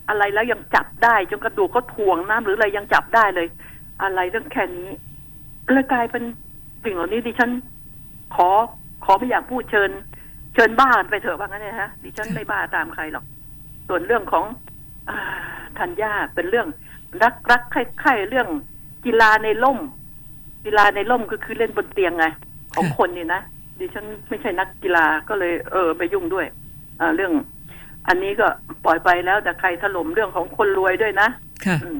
Speaker 2: อะไรแล้วยังจับได้ จนกระดูกเขาถ่วงน้ำหรืออะไรยังจับได้เลย อะไรเรื่องแค่นี้เลยกลายเป็นสิ่งเหล่านี้ดิฉัน ขอขอไม่อยากพูดเชิญ เชิญบ้านไปเถอะว่างั้นนะฮะดิฉันไม่บ้าตามใครหรอก ส่วนเรื่องของอธัญญาเป็นเรื่องรักรักใคร่ใคร่เรื่องกีฬาในร่มกีฬาในร่มก็คือเล่นบนเตียงไงของ
Speaker 1: ค
Speaker 2: นนี่นะ ดิฉันไม่ใช่นักกีฬาก็เลยเออไปยุ่งด้วยอ่าเรื่อง อันนี้ก็ปล่อยไปแล้วแต่ใครถล่มเรื่องของคนรวยด้วยนะ
Speaker 1: ค่ะ
Speaker 2: อืม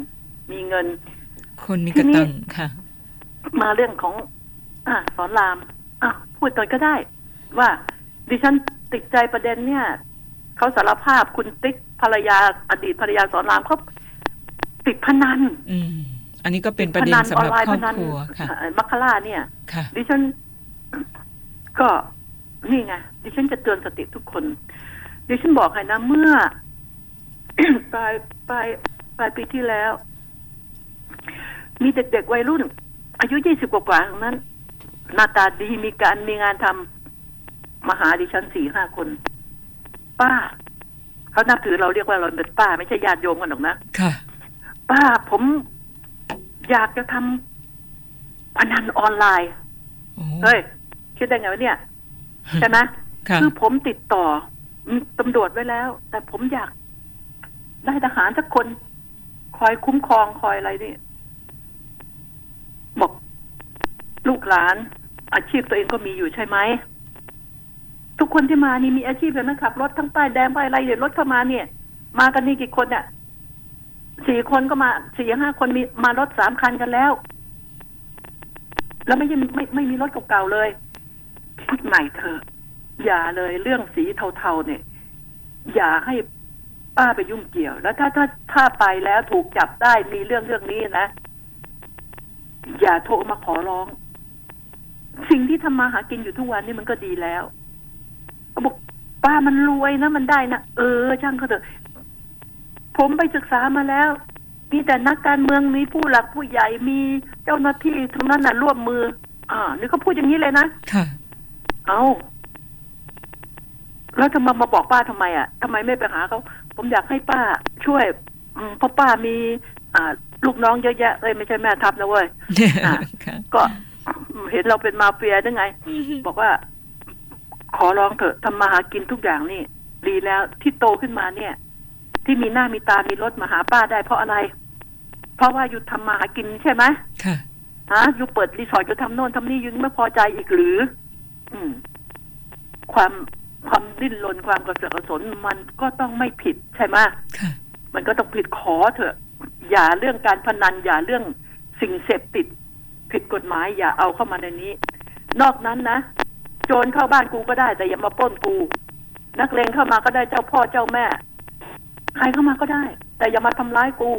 Speaker 2: มีเงิน
Speaker 1: คนมีกระตังค่ะ
Speaker 2: มาเรื่องของ อะสอนรามอะพูดต่อยก็ได้ ว่า ดิฉันติดใจประเด็นเนี่ยเขาสารภาพคุณติ๊กภรรยา อดีตภรรยาสอนรามเขาติดพนัน
Speaker 1: อืม อันนี้ก็เป็นประเด็นสำหรับครอบครัวค่ะ
Speaker 2: เอ่อมัคคาร่าเนี่ย
Speaker 1: ค่ะ
Speaker 2: ดิฉัน ก็นี่ไงดิฉันจะเตือนสติทุกคนดิฉันบอกให้นะเมื่อปลายปลายปลายปีที่แล้ว มีเด็กๆวัยรุ่น อายุยี่สิบกว่าๆทั้งนั้น หน้าตาดีมีการมีงานทำมาหาดิฉันสี่ห้าคน ป้าเขานับถือเราเรียกว่าเราเป็นป้า ไม่ใช่ญาติโยมกันหรอกนะ
Speaker 1: ค่ะ
Speaker 2: ป้าผมอยากจะทำพนันออนไลน์
Speaker 1: โอ้
Speaker 2: เฮ้ย คิดได้ไงวะเนี่ยใช่ไหม
Speaker 1: ค่ะ
Speaker 2: คือผมติดต่อมีตำรวจไว้แล้ว แต่ผมอยากได้ทหารสักคน คอยคุ้มครองคอยอะไรนี่บอกลูกหลาน อาชีพตัวเองก็มีอยู่ใช่ไหมทุกคนที่มานี่มีอาชีพเลยนะขับรถทั้งป้ายแดงป้ายอะไรเดี๋ยวรถเข้ามาเนี่ย มากันนี่กี่คนเนี่ยสี่คนก็มาสี่ห้าคนมีมารถสามคันกันแล้ว แล้วไม่ยังไม่ไม่มีรถเก่าๆเลย คิดใหม่เถอะอย่าเลยเรื่องสีเทาๆเนี่ย อย่าให้ป้าไปยุ่งเกี่ยว แล้วถ้าถ้าถ้าไปแล้วถูกจับได้มีเรื่องเรื่องนี้นะอย่าโทรมาขอร้อง สิ่งที่ทำมาหากินอยู่ทุกวันนี่มันก็ดีแล้วบอกป้ามันรวยนะมันได้นะเออช่างเขาเถอะผมไปศึกษามาแล้วมีแต่นักการเมืองมีผู้หลักผู้ใหญ่มีเจ้าหน้าที่ทั้งนั้นน่ะร่วมมือ อ่านี่เขาพูดอย่างนี้เลยนะ
Speaker 1: ค่ะ
Speaker 2: เอาแล้วจะมามาบอกป้าทำไมอะทำไมไม่ไปหาเขาผมอยากให้ป้าช่วยอืมเพราะป้ามี อ่า ลูกน้องเยอะแยะเอ้ยไม่ใช่แม่ทัพนะเว้ยอะ
Speaker 1: ค่ะ
Speaker 2: ก็เห็นเราเป็นมาเฟียได้ไง บอกว่า ขอร้องเถอะทำมาหากินทุกอย่างนี่ดีแล้วที่โตขึ้นมาเนี่ย ที่มีหน้ามีตามีรถมาหาป้าได้เพราะอะไร เพราะว่าอยู่ทำมาหากินใช่ไหม
Speaker 1: ค่ะ
Speaker 2: ฮะอยู่เปิดรีสอร์ทอยู่ทำโน่นทำนี่อยังไม่พอใจอีกหรืออืม ความความดิ้นรนความกระเสือกกระสนมันก็ต้องไม่ผิดใช่ไหม
Speaker 1: ค่ะ
Speaker 2: มันก็ต้องผิดขอเถอะ อย่าเรื่องการพนันอย่าเรื่องสิ่งเสพติด ผิดกฎหมายอย่าเอาเข้ามาในนี้ นอกนั้นนะโจรเข้าบ้านกูก็ได้ แต่อย่ามาปล้นกู นักเลงเข้ามาก็ได้เจ้าพ่อเจ้าแม่ ใครเข้ามาก็ได้ แต่อย่ามาทำร้ายกู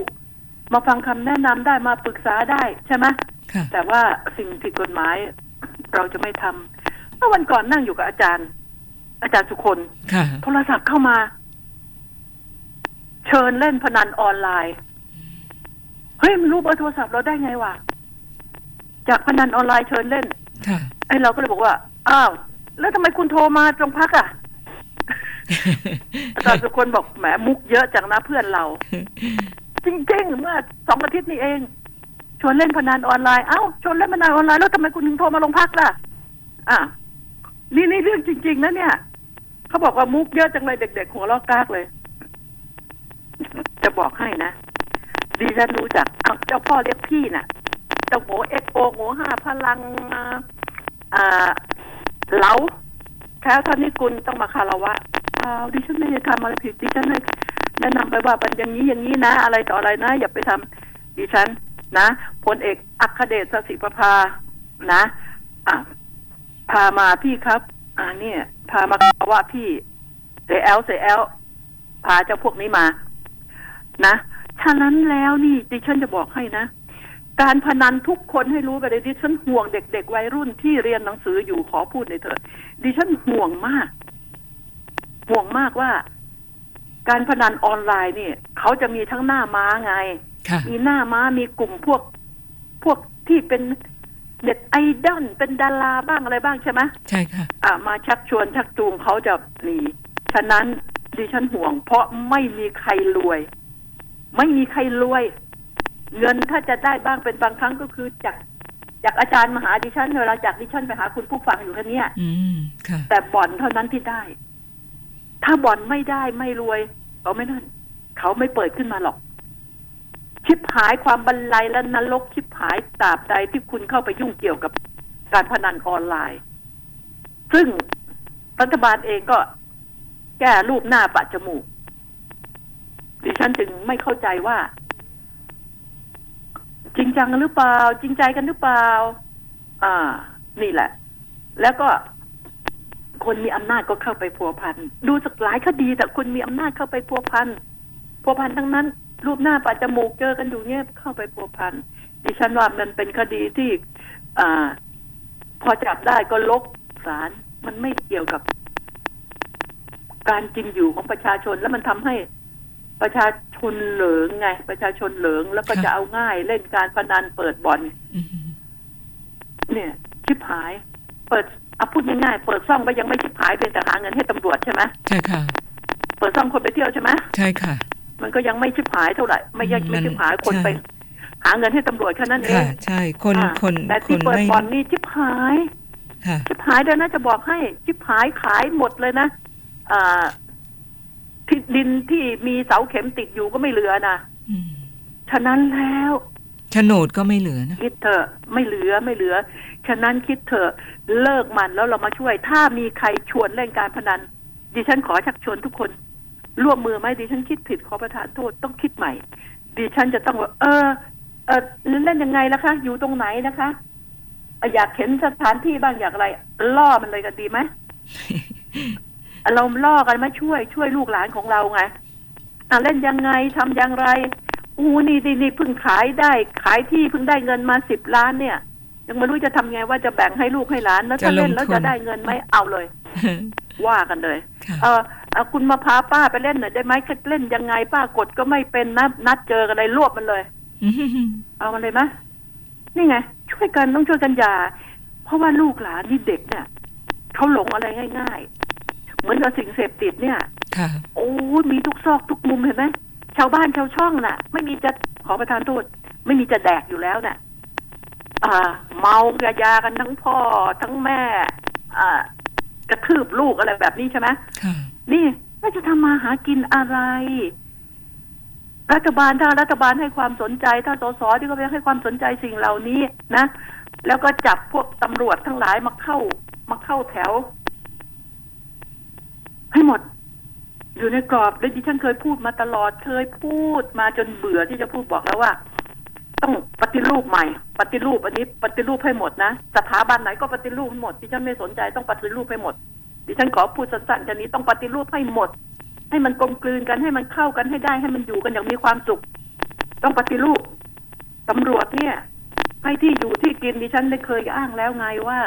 Speaker 2: มาฟังคำแนะนำได้มาปรึกษาได้ใช่ไหม
Speaker 1: ค่ะ
Speaker 2: แต่ว่าสิ่งผิดกฎหมาย เราจะไม่ทำ เมื่อวันก่อนนั่งอยู่กับอาจารย์ อาจารย์สุคน
Speaker 1: ค่ะ
Speaker 2: โทรศัพท์เข้ามา เชิญเล่นพนันออนไลน์ เฮ้ยมันรู้เบอร์โทรศัพท์เราได้ไงวะจากพนันออนไลน์เชิญเล่น
Speaker 1: ค่ะ
Speaker 2: ไอ้เราก็เลยบอกว่า อ้าว แล้วทำไมคุณโทรมาตรงพักอะ อาจารย์สุคนบอกแหมมุกเยอะจังนะเพื่อนเรา จริงๆเมื่อสองอาทิตย์นี้เองชวนเล่นพนันออนไลน์ เอ้า ชวนเล่นพนันออนไลน์แล้วทำไมคุณถึงโทรมาลงพักล่ะ อะ นี่นี่เรื่องจริง ๆ นะเนี่ย เขาบอกว่ามุกเยอะจังเลยเด็กๆหัวลอกกากเลย จะบอกให้นะดิฉันรู้จักเอาเจ้าพ่อเรียกพี่น่ะ เจ้าโหเอ็กโอโหห้าพลังอ่าเหลาแค่ท่านนี้คุณต้องมาคารวะอ้าวดิฉันไม่ได้ทำอะไรผิดดิฉันเลยแนะนำไปว่าเป็นอย่างนี้อย่างนี้นะ อะไรต่ออะไรนะ อย่าไปทำดิฉัน นะพลเอกอัคเดชสิประภา นะอะ พามาพี่ครับ อ่าเนี่ย พามาคารวะพี่เสแอลเสแอลพาเจ้าพวกนี้มา นะฉะนั้นแล้วนี่ดิฉันจะบอกให้นะ การพนันทุกคนให้รู้ไปเลยดิฉันห่วงเด็กๆวัยรุ่นที่เรียนหนังสืออยู่ขอพูดหน่อยเถิดดิฉันห่วงมาก ห่วงมากว่า การพนันออนไลน์เนี่ยเขาจะมีทั้งหน้าม้าไง
Speaker 1: ค่ะ
Speaker 2: มีหน้าม้ามีกลุ่มพวกพวกที่เป็น เน็ตไอดอลเป็นดาราบ้างอะไรบ้างใช่ไหม
Speaker 1: ใช่ค่ะ
Speaker 2: อ่ามาชักชวนชักจูงเขาจะหนีฉะนั้นดิฉันห่วง เพราะไม่มีใครรวย ไม่มีใครรวย เงินถ้าจะได้บ้างเป็นบางครั้งก็คือจากจากอาจารย์มาหาดิฉันเวลาจากดิฉันไปหาคุณผู้ฟังอยู่แค่เนี้ย
Speaker 1: อืมค่ะ
Speaker 2: แต่บ่อนเท่านั้นที่ได้ ถ้าบ่อนไม่ได้ไม่รวยเขาไม่นั่นเขาไม่เปิดขึ้นมาหรอก ชิบหายความบันไลและนรกชิบหายตราบใดที่คุณเข้าไปยุ่งเกี่ยวกับการพนันออนไลน์ ซึ่งรัฐบาลเองก็แก้รูปหน้าปะจมูก ดิฉันจึงไม่เข้าใจว่า จริงจังกันหรือเปล่า จริงใจกันหรือเปล่า อ่า นี่แหละ แล้วก็คนมีอำนาจก็เข้าไปพัวพัน ดูสักหลายคดีแต่คนมีอำนาจเข้าไปพัวพันพัวพันทั้งนั้น รูปหน้าปะจมูกเจอกันอยู่เนี่ยเข้าไปพัวพันดิฉันว่ามันเป็นคดีที่ อ่า พอจับได้ก็ลบศาลมันไม่เกี่ยวกับ การจริงอยู่ของประชาชนแล้วมันทำให้ประชาชนเหลิงไง ประชาชนเหลิงแล้วก็
Speaker 1: ค่ะ
Speaker 2: จะเอาง่ายเล่นการพนันเปิดบ่อน
Speaker 1: อืม
Speaker 2: เนี่ยชิบหาย เปิดเอาพูดง่ายๆเปิดซ่องก็ยังไม่ชิบหายเป็นแต่หาเงินให้ตำรวจใช่ไหม
Speaker 1: ใช่ค่ะ
Speaker 2: เปิดซ่องคนไปเที่ยวใช่ไหม
Speaker 1: ใช่ค่ะ
Speaker 2: มันก็ยังไม่ชิบหายเท่าไหร่ ไม่ยัง
Speaker 1: มัน
Speaker 2: ไม่ชิบหายคน
Speaker 1: ใช่
Speaker 2: ไป หาเงินให้ตำรวจแค่นั้นเอ
Speaker 1: ค่ะ
Speaker 2: ง
Speaker 1: ใช่คน
Speaker 2: อ่า
Speaker 1: คน
Speaker 2: แต่
Speaker 1: ค
Speaker 2: ที่
Speaker 1: น
Speaker 2: เปิด
Speaker 1: ไม่
Speaker 2: บ่อนนี่ชิบหาย
Speaker 1: ค่ะ
Speaker 2: ชิบหายเดี๋ยวนะจะบอกให้ชิบหายขายหมดเลยนะอ่าที่ดินที่มีเสาเข็มติดอยู่ก็ไม่เหลือนะ
Speaker 1: อืม
Speaker 2: ฉะนั้นแล้ว
Speaker 1: โฉนดก็ไม่เหลือนะ
Speaker 2: คิดเถอะไม่เหลือไม่เหลือ ฉะนั้นคิดเถอะเลิกมันแล้วเรามาช่วย ถ้ามีใครชวนเล่นการพนันดิฉันขอชักชวนทุกคน ร่วมมือไหมดิฉันคิดผิดขอประทานโทษต้องคิดใหม่ ดิฉันจะต้องว่าเออ เออเล่นยังไงล่ะคะ อยู่ตรงไหนนะคะเอ่ออยากเห็นสถานที่บ้างอยากอะไร ล่อมันเลยกันดีไหมเราล่อกันมาช่วยช่วยลูกหลานของเราไงอะเล่นยังไงทำอย่างไรอู้นี่นี่นี่เพิ่งขายได้ ขายที่เพิ่งได้เงินมาสิบล้านเนี่ย ยังไม่รู้จะทำไงว่าจะแบ่งให้ลูกให้หลานแล้วถ้า
Speaker 1: จะลง
Speaker 2: เล่นแล้ว
Speaker 1: ทุน
Speaker 2: จะได้เงินไหมเอาเลย ว่ากันเลย
Speaker 1: ค่ะ
Speaker 2: เออ เอ่อคุณมาพาป้าไปเล่นหน่อยได้ไหมเล่นยังไงป้ากดก็ไม่เป็นนะนัดเจอกันเลยรวบมันเลย
Speaker 1: อืม
Speaker 2: เอามันเลยไหมนี่ไง ช่วยกันต้องช่วยกันอย่า เพราะว่าลูกหลานนี่เด็กเนี่ยเขาหลงอะไรง่าย ๆ เหมือนกับสิ่งเสพติดเนี่ย
Speaker 1: ค่ะ
Speaker 2: โอ้ยมีทุกซอกทุกมุมเห็นไหมชาวบ้านชาวช่องน่ะ ไม่มีจะขอประทานโทษไม่มีจะแดกอยู่แล้วน่ะอ่า เมากระยากันทั้งพ่อทั้งแม่ อ่ากระทืบลูกอะไรแบบนี้ใช่ไหม
Speaker 1: ค่ะ
Speaker 2: นี่แล้วจะทำมาหากินอะไร รัฐบาลถ้ารัฐบาลให้ความสนใจ ถ้าสสที่เขาไปให้ความสนใจสิ่งเหล่านี้นะ แล้วก็จับพวกตำรวจทั้งหลายมาเข้า มาเข้าแถว ให้หมด อยู่ในกรอบและดิฉันเคยพูดมาตลอดเคยพูดมาจนเบื่อที่จะพูดบอกแล้วว่าต้องปฏิรูปใหม่ ปฏิรูปอันนี้ ปฏิรูปให้หมดนะสถาบันไหนก็ปฏิรูปให้หมดดิฉันไม่สนใจต้องปฏิรูปให้หมด ดิฉันขอพูดสั้นๆแค่นี้ต้องปฏิรูปให้หมด ให้มันกลมกลืนกันให้มันเข้ากันให้ได้ ให้มันอยู่กันอย่างมีความสุข ต้องปฏิรูปตำรวจเนี่ย ให้ที่อยู่ที่กินดิฉันได้เคยอ้างแล้วไงว่า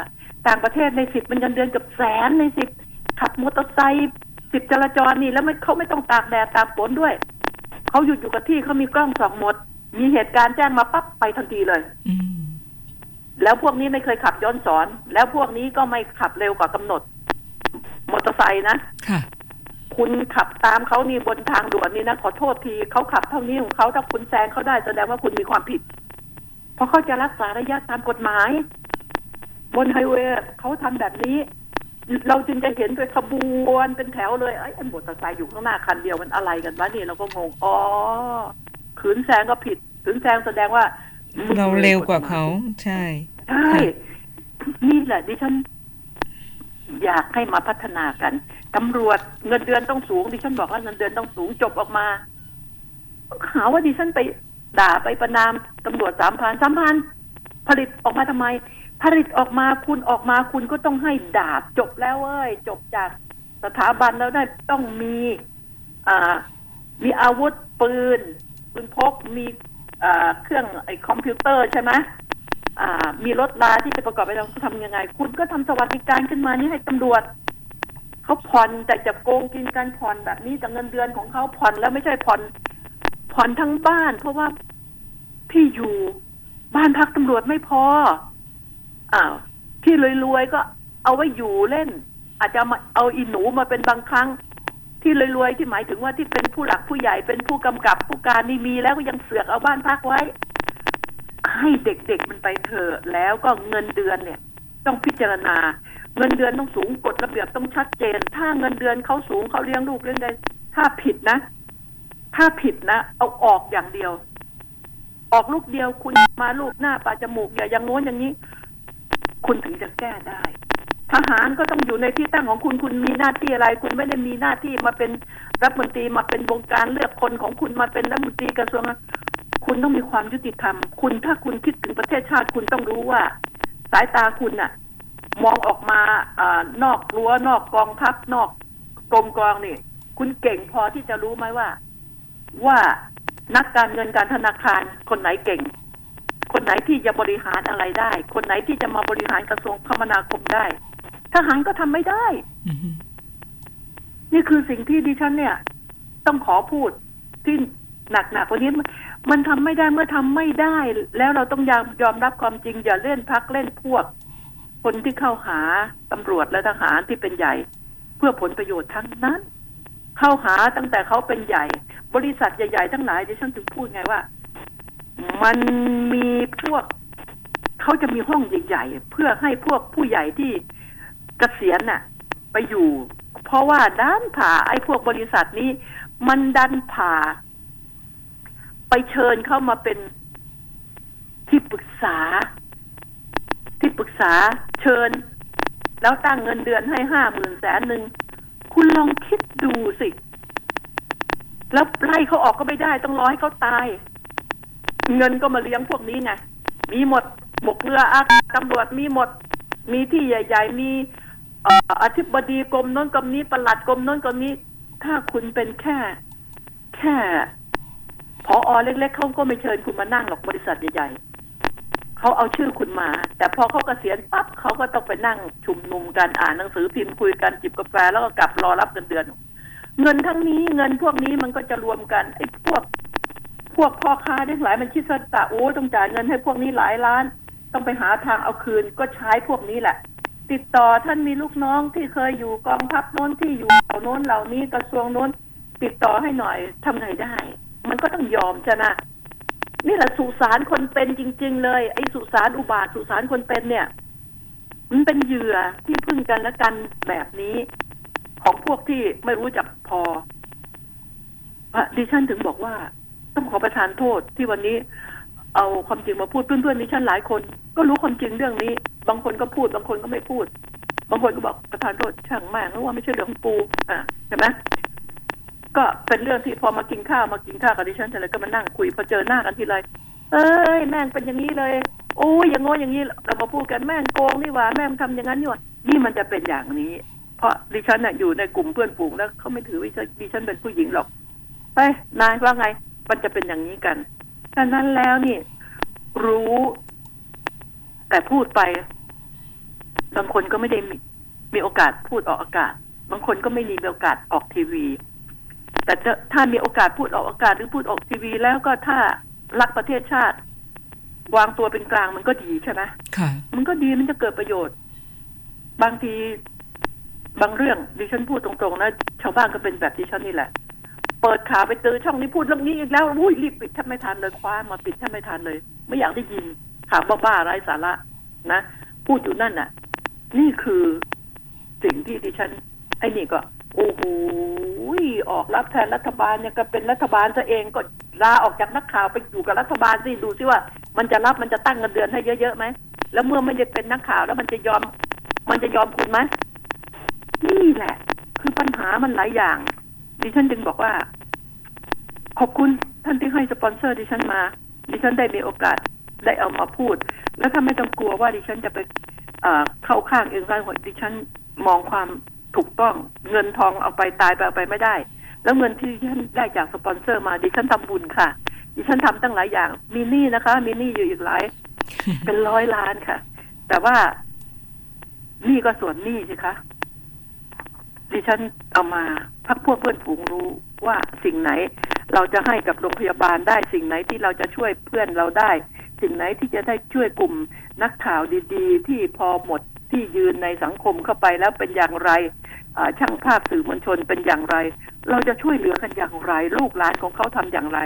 Speaker 2: ต่างประเทศในสิบมันเงินเดือนเกับแสนในสิบขับมอเตอร์ไซค์สิบจราจรนี่แล้วไม่เขาไม่ต้องตากแดดตากฝนด้วยเขาหยุดอยู่กับที่เขามีกล้องส่องหมด มีเหตุการณ์แจ้งมาปั๊บไปทันทีเลย
Speaker 1: อืม
Speaker 2: แล้วพวกนี้ไม่เคยขับย้อนสอน แล้วพวกนี้ก็ไม่ขับเร็วกว่ากำหนด มอเตอร์ไซค์นะ
Speaker 1: ค่ะ
Speaker 2: คุณขับตามเขานี่บนทางด่วนนี่นะขอโทษทีเขาขับเท่านี้ของเขาถ้าคุณแซงเขาได้แสดงว่าคุณมีความผิด เพราะเขาจะรักษาระยะตามกฎหมาย บนไฮเวย์เขาทำแบบนี้ เราจึงจะเห็นเป็นขบวนเป็นแถวเลยไอ้ไอ้มอเตอร์ไซค์อยู่ข้างหน้าคันเดียวมันอะไรกันวะนี่เราก็งงอ๋อขืนแซงก็ผิดขืนแซงแสดงว่ามึง
Speaker 1: เราเร็วกว่าเขาใช่
Speaker 2: ใช่นี่แหละดิฉัน อยากให้มาพัฒนากันตำรวจเงินเดือนต้องสูงดิฉันบอกว่าเงินเดือนต้องสูงจบออกมาหาว่าดิฉันไปด่าไปประนามตำรวจสามพันสามพันผลิตออกมาทำไม ผลิตออกมาคุณออกมาคุณก็ต้องให้ดาบจบแล้วเว้ยจบจากสถาบันแล้วได้ต้องมีอ่ามีอาวุธปืนปืนพกมีเครื่องไอ้คอมพิวเตอร์ใช่ไหม มีรถลาที่จะประกอบไปทำทำยังไง คุณก็ทำสวัสดิการขึ้นมานี่ให้ตำรวจเขาผ่อนแต่จะโกงกินการผ่อนแบบนี้แต่เงินเดือนของเขาผ่อนแล้วไม่ใช่ผ่อนผ่อนทั้งบ้าน เพราะว่าพี่อยู่บ้านพักตำรวจไม่พออ้าวที่รวยๆก็เอาไว้อยู่เล่น อาจจะมาเอาอีหนูมาเป็นบางครั้ง ที่รวยๆที่หมายถึงว่าที่เป็นผู้หลักผู้ใหญ่เป็นผู้กำกับผู้การนี่มีแล้วก็ยังเสือกเอาบ้านพักไว้ ให้เด็กๆมันไปเถอะแล้วก็เงินเดือนเนี่ย ต้องพิจารณา เงินเดือนต้องสูงกฎระเบียบต้องชัดเจน ถ้าเงินเดือนเขาสูงเขาเลี้ยงลูกเลี้ยงได้ถ้าผิดนะ ถ้าผิดนะ เอาออกอย่างเดียว ออกลูกเดียวคุณมาลูกหน้าปลาจมูกอย่าอย่างโน้นอย่างนี้ คุณถึงจะแก้ได้ทหารก็ต้องอยู่ในที่ตั้งของคุณคุณมีหน้าที่อะไร คุณไม่ได้มีหน้าที่มาเป็นรัฐมนตรีมาเป็นวงการเลือกคนของคุณมาเป็นรัฐมนตรีกระทรวง คุณต้องมีความยุติธรรม คุณถ้าคุณคิดถึงประเทศชาติคุณต้องรู้ว่า สายตาคุณน่ะ มองออกมาอานอกรั้วนอกกองทัพนอกกรมกองนี่ คุณเก่งพอที่จะรู้ไหมว่า ว่านักการเงินการธนาคารคนไหนเก่ง คนไหนที่จะบริหารอะไรได้ คนไหนที่จะมาบริหารกระทรวงคมนาคมได้ทหารก็ทำไม่ได้
Speaker 1: อือฮึ
Speaker 2: นี่คือสิ่งที่ดิฉันเนี่ย ต้องขอพูดที่ หนักๆว่านี้มันมันทำไม่ได้เมื่อทำไม่ได้ แล้วเราต้องยอมยอมรับความจริง อย่าเล่นพักเล่นพวก คนที่เข้าหาตำรวจและทหารที่เป็นใหญ่ เพื่อผลประโยชน์ทั้งนั้น เข้าหาตั้งแต่เขาเป็นใหญ่ บริษัทใหญ่ๆทั้งหลายดิฉันถึงพูดไงว่า มันมีพวกเขาจะมีห้องใหญ่ๆเพื่อให้พวกผู้ใหญ่ที่กเกษียณน่ะ ไปอยู่ เพราะว่าด้านผ่าไอ้พวกบริษัทนี้ มันดันผ่า ไปเชิญเข้ามาเป็นที่ปรึกษา ที่ปรึกษาเชิญ แล้วตั้งเงินเดือนให้ห้าหมื่นแสนหนึ่งคุณลองคิดดูสิ แล้วไล่เขาออกก็ไม่ได้ ต้องรอให้เขาตาย เงินก็มาเลี้ยงพวกนี้ไงมีหมดบกเรืออาตำรวจมีหมด มีที่ใหญ่ ๆ มีอธิบดีกรมน้นกรมนี้ประหลัดกรมน้นกรมนี้ ถ้าคุณเป็นแค่ แค่ พออเล็ก ๆเขาก็ไม่เชิญคุณมานั่งหรอกบริษัทใหญ่ๆเขาเอาชื่อคุณมา แต่พอเขาเกษียณปั๊บเขาก็ต้องไปนั่งชุมนุมกันอ่านหนังสือพิมพ์คุยกันจิบกาแฟแล้วก็กลับรอรับเงินเดือน เงินทั้งนี้เงินพวกนี้มันก็จะรวมกันไอ้พวก พวกพ่อค้าทั้งหลายมันคิดว่าตะโอ้ต้องจ่ายเงินให้พวกนี้หลายล้าน ต้องไปหาทางเอาคืนก็ใช้พวกนี้แหละติดต่อท่านมีลูกน้องที่เคยอยู่กองทัพโน้นที่อยู่เหล่าโน้นเหล่านี้กระทรวงโน้น ติดต่อให้หน่อยทำไงได้ มันก็ต้องยอมใช่ไหมนี่แหละสุสานคนเป็นจริง ๆ เลย ไอ้สุสานอุบาทสุสานคนเป็นเนี่ย มันเป็นเหยื่อที่พึ่งกันและกันแบบนี้ ของพวกที่ไม่รู้จักพอดิฉันถึงบอกว่า ต้องขอประทานโทษที่วันนี้ เอาความจริงมาพูดเพื่อนๆดิฉันหลายคน ก็รู้ความจริงเรื่องนี้ บางคนก็พูด บางคนก็ไม่พูด บางคนก็บอกประทานโทษช่างแม่งเพราะว่าไม่ใช่เรื่องของปูอะใช่ไหม ก็เป็นเรื่องที่พอมากินข้าวมากินข้าวกับดิฉันแต่ละก็มานั่งคุยพอเจอหน้ากันทีไรเอ้ยแม่งเป็นอย่างนี้เลยโอ้ยอย่างโง่อย่างนี้เรามาพูดกันแม่งโกงนี่หว่าแม่งทำอย่างนั้นนี่หว่านี่มันจะเป็นอย่างนี้ เพราะดิฉันน่ะอยู่ในกลุ่มเพื่อนฝูงแล้วเขาไม่ถือว่าดิฉันเป็นผู้หญิงหรอกเฮ้ยนายว่าไง มันจะเป็นอย่างนี้กันฉะนั้นแล้วนี่ รู้ แต่พูดไปบางคนก็ไม่ได้มีมีโอกาสพูดออกอากาศ บางคนก็ไม่มีโอกาสออกทีวี แต่ถ้ามีโอกาสพูดออกอากาศหรือพูดออกทีวี แล้วก็ถ้ารักประเทศชาติ วางตัวเป็นกลางมันก็ดีใช่ไหม
Speaker 1: ค่ะ
Speaker 2: มันก็ดีมันจะเกิดประโยชน์ บางทีบางเรื่องดิฉันพูดตรงๆนะชาวบ้านก็เป็นแบบดิฉันนี่แหละ เปิดข่าวไปเจอช่องนี้พูดเรื่องนี้อีกแล้วอุ้ยรีบปิดแทบไม่ทันเลยคว้ามาปิดแทบไม่ทันเลย ไม่อยากได้ยินข่าวบ้าๆไร้สาระนะพูดอยู่นั่นน่ะ นี่คือสิ่งที่ดิฉันไอ้นี่ก็ โอ้โหออกรับแทนรัฐบาลเนี่ยก็เป็นรัฐบาลซะเองก็ลาออกจากนักข่าวไปอยู่กับรัฐบาลสิดูสิว่า มันจะรับมันจะตั้งเงินเดือนให้เยอะๆไหมแล้วเมื่อไม่ได้เป็นนักข่าวแล้วมันจะยอม มันจะยอมคุณไหมนี่แหละ คือปัญหามันหลายอย่าง ดิฉันจึงบอกว่า ขอบคุณท่านที่ให้สปอนเซอร์ดิฉันมา ดิฉันได้มีโอกาสได้เอามาพูด แล้วถ้าไม่ต้องกลัวว่าดิฉันจะไปเข้าข้างเองได้หมดดิฉันมองความ ถูกต้องเงินทองเอาไปตายไปเอาไปไม่ได้ แล้วเงินที่ดิฉันได้จากสปอนเซอร์มาดิฉันทำบุญค่ะ ดิฉันทำตั้งหลายอย่างมีหนี้นะคะ มีหนี้อยู่อีกหลาย เป็นร้อยล้านค่ะ แต่ว่าหนี้ก็ส่วนหนี้สิคะดิฉันเอามาพักพวกเพื่อนฝูงรู้ว่าสิ่งไหน เราจะให้กับโรงพยาบาลได้สิ่งไหนที่เราจะช่วยเพื่อนเราได้ สิ่งไหนที่จะได้ช่วยกลุ่มนักข่าวดี ๆ ที่พอหมด ที่ยืนในสังคมเข้าไปแล้วเป็นอย่างไรอ่าช่างภาพสื่อมวลชนเป็นอย่างไร เราจะช่วยเหลือกันอย่างไร ลูกหลานของเขาทำอย่างไร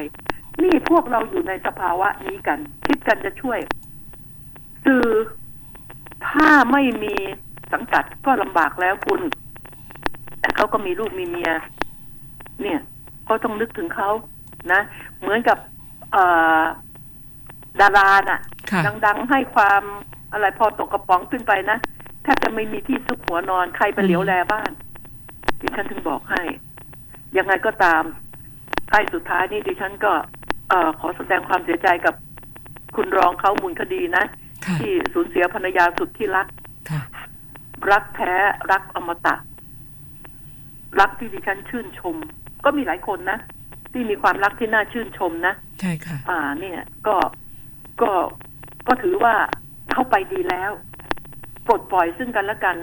Speaker 2: นี่พวกเราอยู่ในสภาวะนี้กัน คิดกันจะช่วย สื่อถ้าไม่มีสังกัดก็ลำบากแล้วคุณ แต่เขาก็มีลูกมีเมีย เนี่ย ก็ต้องนึกถึงเขานะ เหมือนกับเอ่อดาราน่ะ
Speaker 1: ค่ะ
Speaker 2: ดังๆให้ความอะไรพอตกกระป๋องขึ้นไปนะ แทบจะไม่มีที่ซุกหัวนอนใครไปเหลียวแลบ้านดิฉันถึงบอกให้ ยังไงก็ตามท้ายสุดท้ายนี่ดิฉันก็ เอ่อขอแสดงความเสียใจกับคุณรองเขามูลคดีนะ
Speaker 1: ค่ะ
Speaker 2: ที่สูญเสียภรรยาสุดที่รัก
Speaker 1: ค่ะ
Speaker 2: รักแท้รักอมตะ รักที่ดิฉันชื่นชม ก็มีหลายคนนะที่มีความรักที่น่าชื่นชมนะ
Speaker 1: ใช่ค่ะ
Speaker 2: อ่า เนี่ย ก็ก็ก็ถือว่าเข้าไปดีแล้ว ปลดปล่อยซึ่งกันและกัน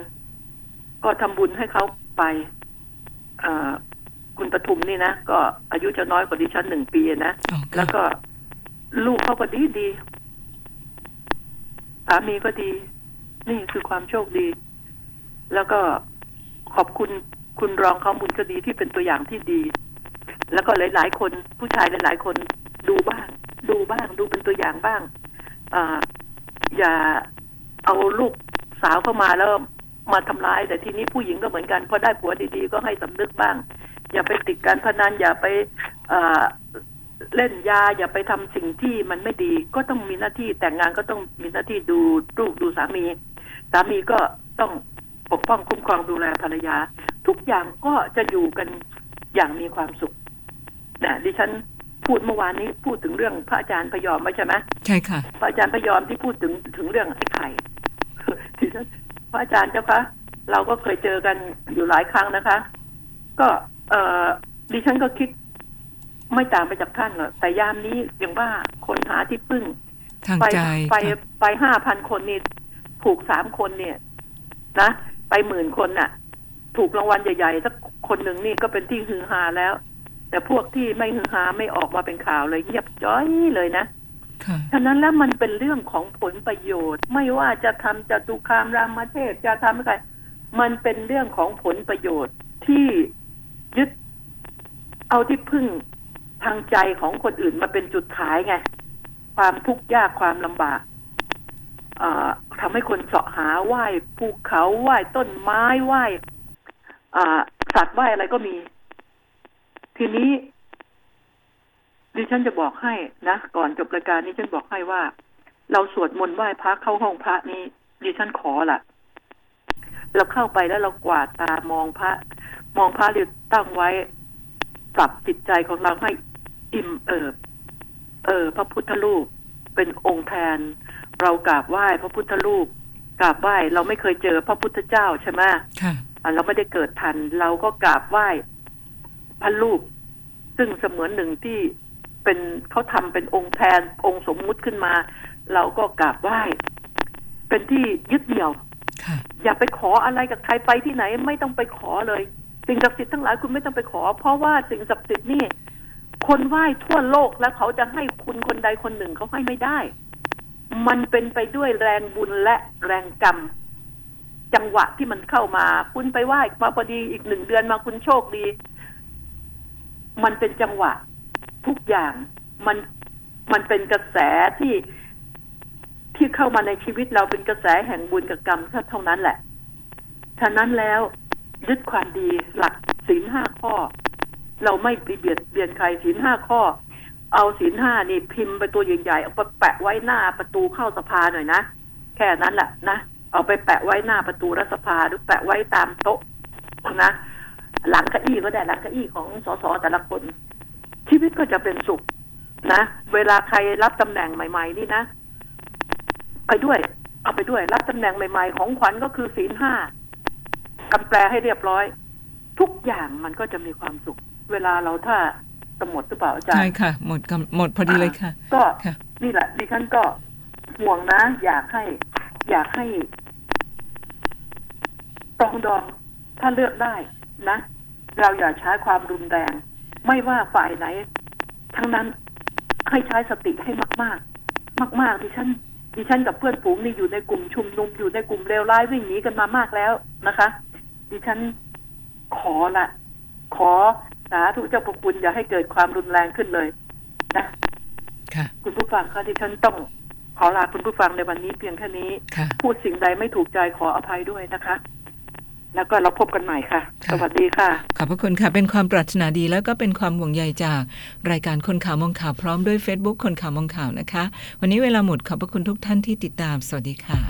Speaker 2: ก็ทำบุญให้เขาไปอ่าคุณปทุมนี่นะก็อายุจะน้อยกว่าดิฉันหนึ่งปีนะ
Speaker 1: อ๋อค่ะ
Speaker 2: แล้วก็ลูกเขาก็ดีดีสามีก็ดี นี่คือความโชคดี แล้วก็ขอบคุณคุณรองเขาบุญคดีที่เป็นตัวอย่างที่ดี แล้วก็หลาย ๆ คนผู้ชายหลาย ๆ คนดูบ้าง ดูบ้าง ดูเป็นตัวอย่างบ้างอ่าอย่าเอาลูก สาวเข้ามาแล้วมาทำร้าย แต่ทีนี้ผู้หญิงก็เหมือนกันพอได้ผัวดีๆก็ให้สำนึกบ้าง อย่าไปติดการพนันอย่าไปเอ่อเล่นยาอย่าไปทำสิ่งที่มันไม่ดีก็ต้องมีหน้าที่แต่งงานก็ต้องมีหน้าที่ดูลูกดูสามี สามีก็ต้องปกป้องคุ้มครองดูแลภรรยา ทุกอย่างก็จะอยู่กันอย่างมีความสุขนะดิฉันพูดเมื่อวานนี้พูดถึงเรื่องพระอาจารย์พยอมไม่ใช่ไหม
Speaker 1: ใช่ค่ะ
Speaker 2: พระอาจารย์พยอมที่พูดถึงถึงเรื่องไอ้ไข่ดิฉัน พระอาจารย์เจ้าคะเราก็เคยเจอกันอยู่หลายครั้งนะคะ ก็ เออดิฉันก็คิด ไม่ต่างไปจากท่านหรอกแต่ยามนี้อย่างว่าคนหาที่พึ่ง
Speaker 1: ทาง
Speaker 2: ไป
Speaker 1: ใจ
Speaker 2: ไป
Speaker 1: ค่ะ
Speaker 2: ไปห้าพันคนนี่ถูกสามคนเนี่ย นะไปหมื่นคนน่ะ ถูกรางวัลใหญ่ๆสักคนหนึ่งนี่ก็เป็นที่ฮือฮาแล้ว แต่พวกที่ไม่ฮือฮาไม่ออกมาเป็นข่าวเลยเงียบจ้อยเลยนะ
Speaker 1: ค่ะ
Speaker 2: ฉะนั้นแล้วมันเป็นเรื่องของผลประโยชน์ ไม่ว่าจะทำจตุคามรามเทพจะทำอะไรมันเป็นเรื่องของผลประโยชน์ที่ยึดเอาที่พึ่งทางใจของคนอื่นมาเป็นจุดขายไง ความทุกข์ยากความลำบากเอ่อทำให้คนเสาะหาไหว้ภูเขาไหว้ต้นไม้ไหว้สัตว์ไหว้อะไรก็มี ทีนี้ ดิฉันจะบอกให้นะก่อนจบรายการนี้ฉันบอกให้ว่า เราสวดมนต์ไหว้พระเข้าห้องพระนี้ดิฉันขอละเราเข้าไปแล้วเรากวาดตามองพระ มองพระเรียตั้งไว้ปรับจิตใจของเราให้อิ่มเอิบเออ พระพุทธรูปเป็นองค์แทน เรากราบไหว้พระพุทธรูปกราบไหว้เราไม่เคยเจอพระพุทธเจ้าใช่ไหม
Speaker 1: ค่ะ
Speaker 2: อะเราไม่ได้เกิดทัน เราก็กราบไหว้พระรูป ซึ่งเสมือนหนึ่งที่ เป็นเขาทำเป็นองค์แทนองค์สมมุติขึ้นมา เราก็กราบไหว้เป็นที่ยึดเหนี่ยว
Speaker 1: ค่ะ
Speaker 2: อย่าไปขออะไรกับใครไปที่ไหน ไม่ต้องไปขอเลย สิ่งศักดิ์สิทธิ์ทั้งหลายคุณไม่ต้องไปขอ เพราะว่าสิ่งศักดิ์สิทธิ์นี่คนไหว้ทั่วโลกแล้วเขาจะให้คุณคนใดคนหนึ่งเขาให้ไม่ได้ มันเป็นไปด้วยแรงบุญและแรงกรรม จังหวะที่มันเข้ามา คุณไปไหว้มาพอดีอีกหนึ่งเดือนมาคุณโชคดี มันเป็นจังหวะ ทุกอย่างมันมันเป็นกระแสที่ที่เข้ามาในชีวิตเราเป็นกระแสแห่งบุญกับกรรมเท่านั้นแหละ ฉะนั้นแล้วยึดความดีหลักศีลห้าข้อ เราไม่ไปเบียดเบียนใครศีลห้าข้อ เอาศีลห้านี่พิมพ์ไปตัวใหญ่ๆเอาไปแปะไว้หน้าประตูเข้าสภาหน่อยนะแค่นั้นแหละนะเอาไปแปะไว้หน้าประตูรัฐสภาหรือแปะไว้ตามโต๊ะนะหลังเก้าอี้ก็ได้หลังเก้าอี้ของสสแต่ละคน ชีวิตก็จะเป็นสุขนะ เวลาใครรับตำแหน่งใหม่ ๆ นี่นะ ไปด้วย เอาไปด้วย รับตำแหน่งใหม่ ๆ ของขวัญก็คือศีลห้ากำแปลให้เรียบร้อย ทุกอย่างมันก็จะมีความสุข เวลาเราถ้าจะหมดหรือเปล่าอาจาร
Speaker 1: ใช่
Speaker 2: ย์
Speaker 1: ค่ะ หมดกำหมดพอดีเลยค่ะ
Speaker 2: ก็
Speaker 1: ค่ะ
Speaker 2: นี่แหละดิฉันก็ห่วงนะ อยากให้ อยากให้ปรองดองถ้าเลือกได้นะ เราอย่าใช้ความรุนแรง ไม่ว่าฝ่ายไหน ทั้งนั้นให้ใช้สติให้มาก ๆ มาก ๆ ดิฉัน ดิฉันกับเพื่อนฝูงนี่อยู่ในกลุ่มชุมนุมอยู่ในกลุ่มเลวร้ายวิ่งหนีกันมามากแล้วนะคะ ดิฉันขอละขอสาธุเจ้าพระคุณอย่าให้เกิดความรุนแรงขึ้นเลยนะ
Speaker 1: ค่ะ
Speaker 2: คุณผู้ฟังคะที่ฉันต้องขอลาคุณผู้ฟังในวันนี้เพียงแค่นี้
Speaker 1: ค่ะ
Speaker 2: พูดสิ่งใดไม่ถูกใจขออภัยด้วยนะคะ แล้วก็เราพบกันใหม่ค่ะ
Speaker 1: ค่ะ
Speaker 2: สวัสดีค่ะ
Speaker 1: ขอบพระคุณค่ะ เป็นความปรารถนาดีแล้วก็เป็นความห่วงใยจาก รายการคนข่าวมองข่าวพร้อมด้วย Facebook คนข่าวมองข่าวนะคะ วันนี้เวลาหมดขอบพระคุณทุกท่านที่ติดตาม สวัสดีค่ะ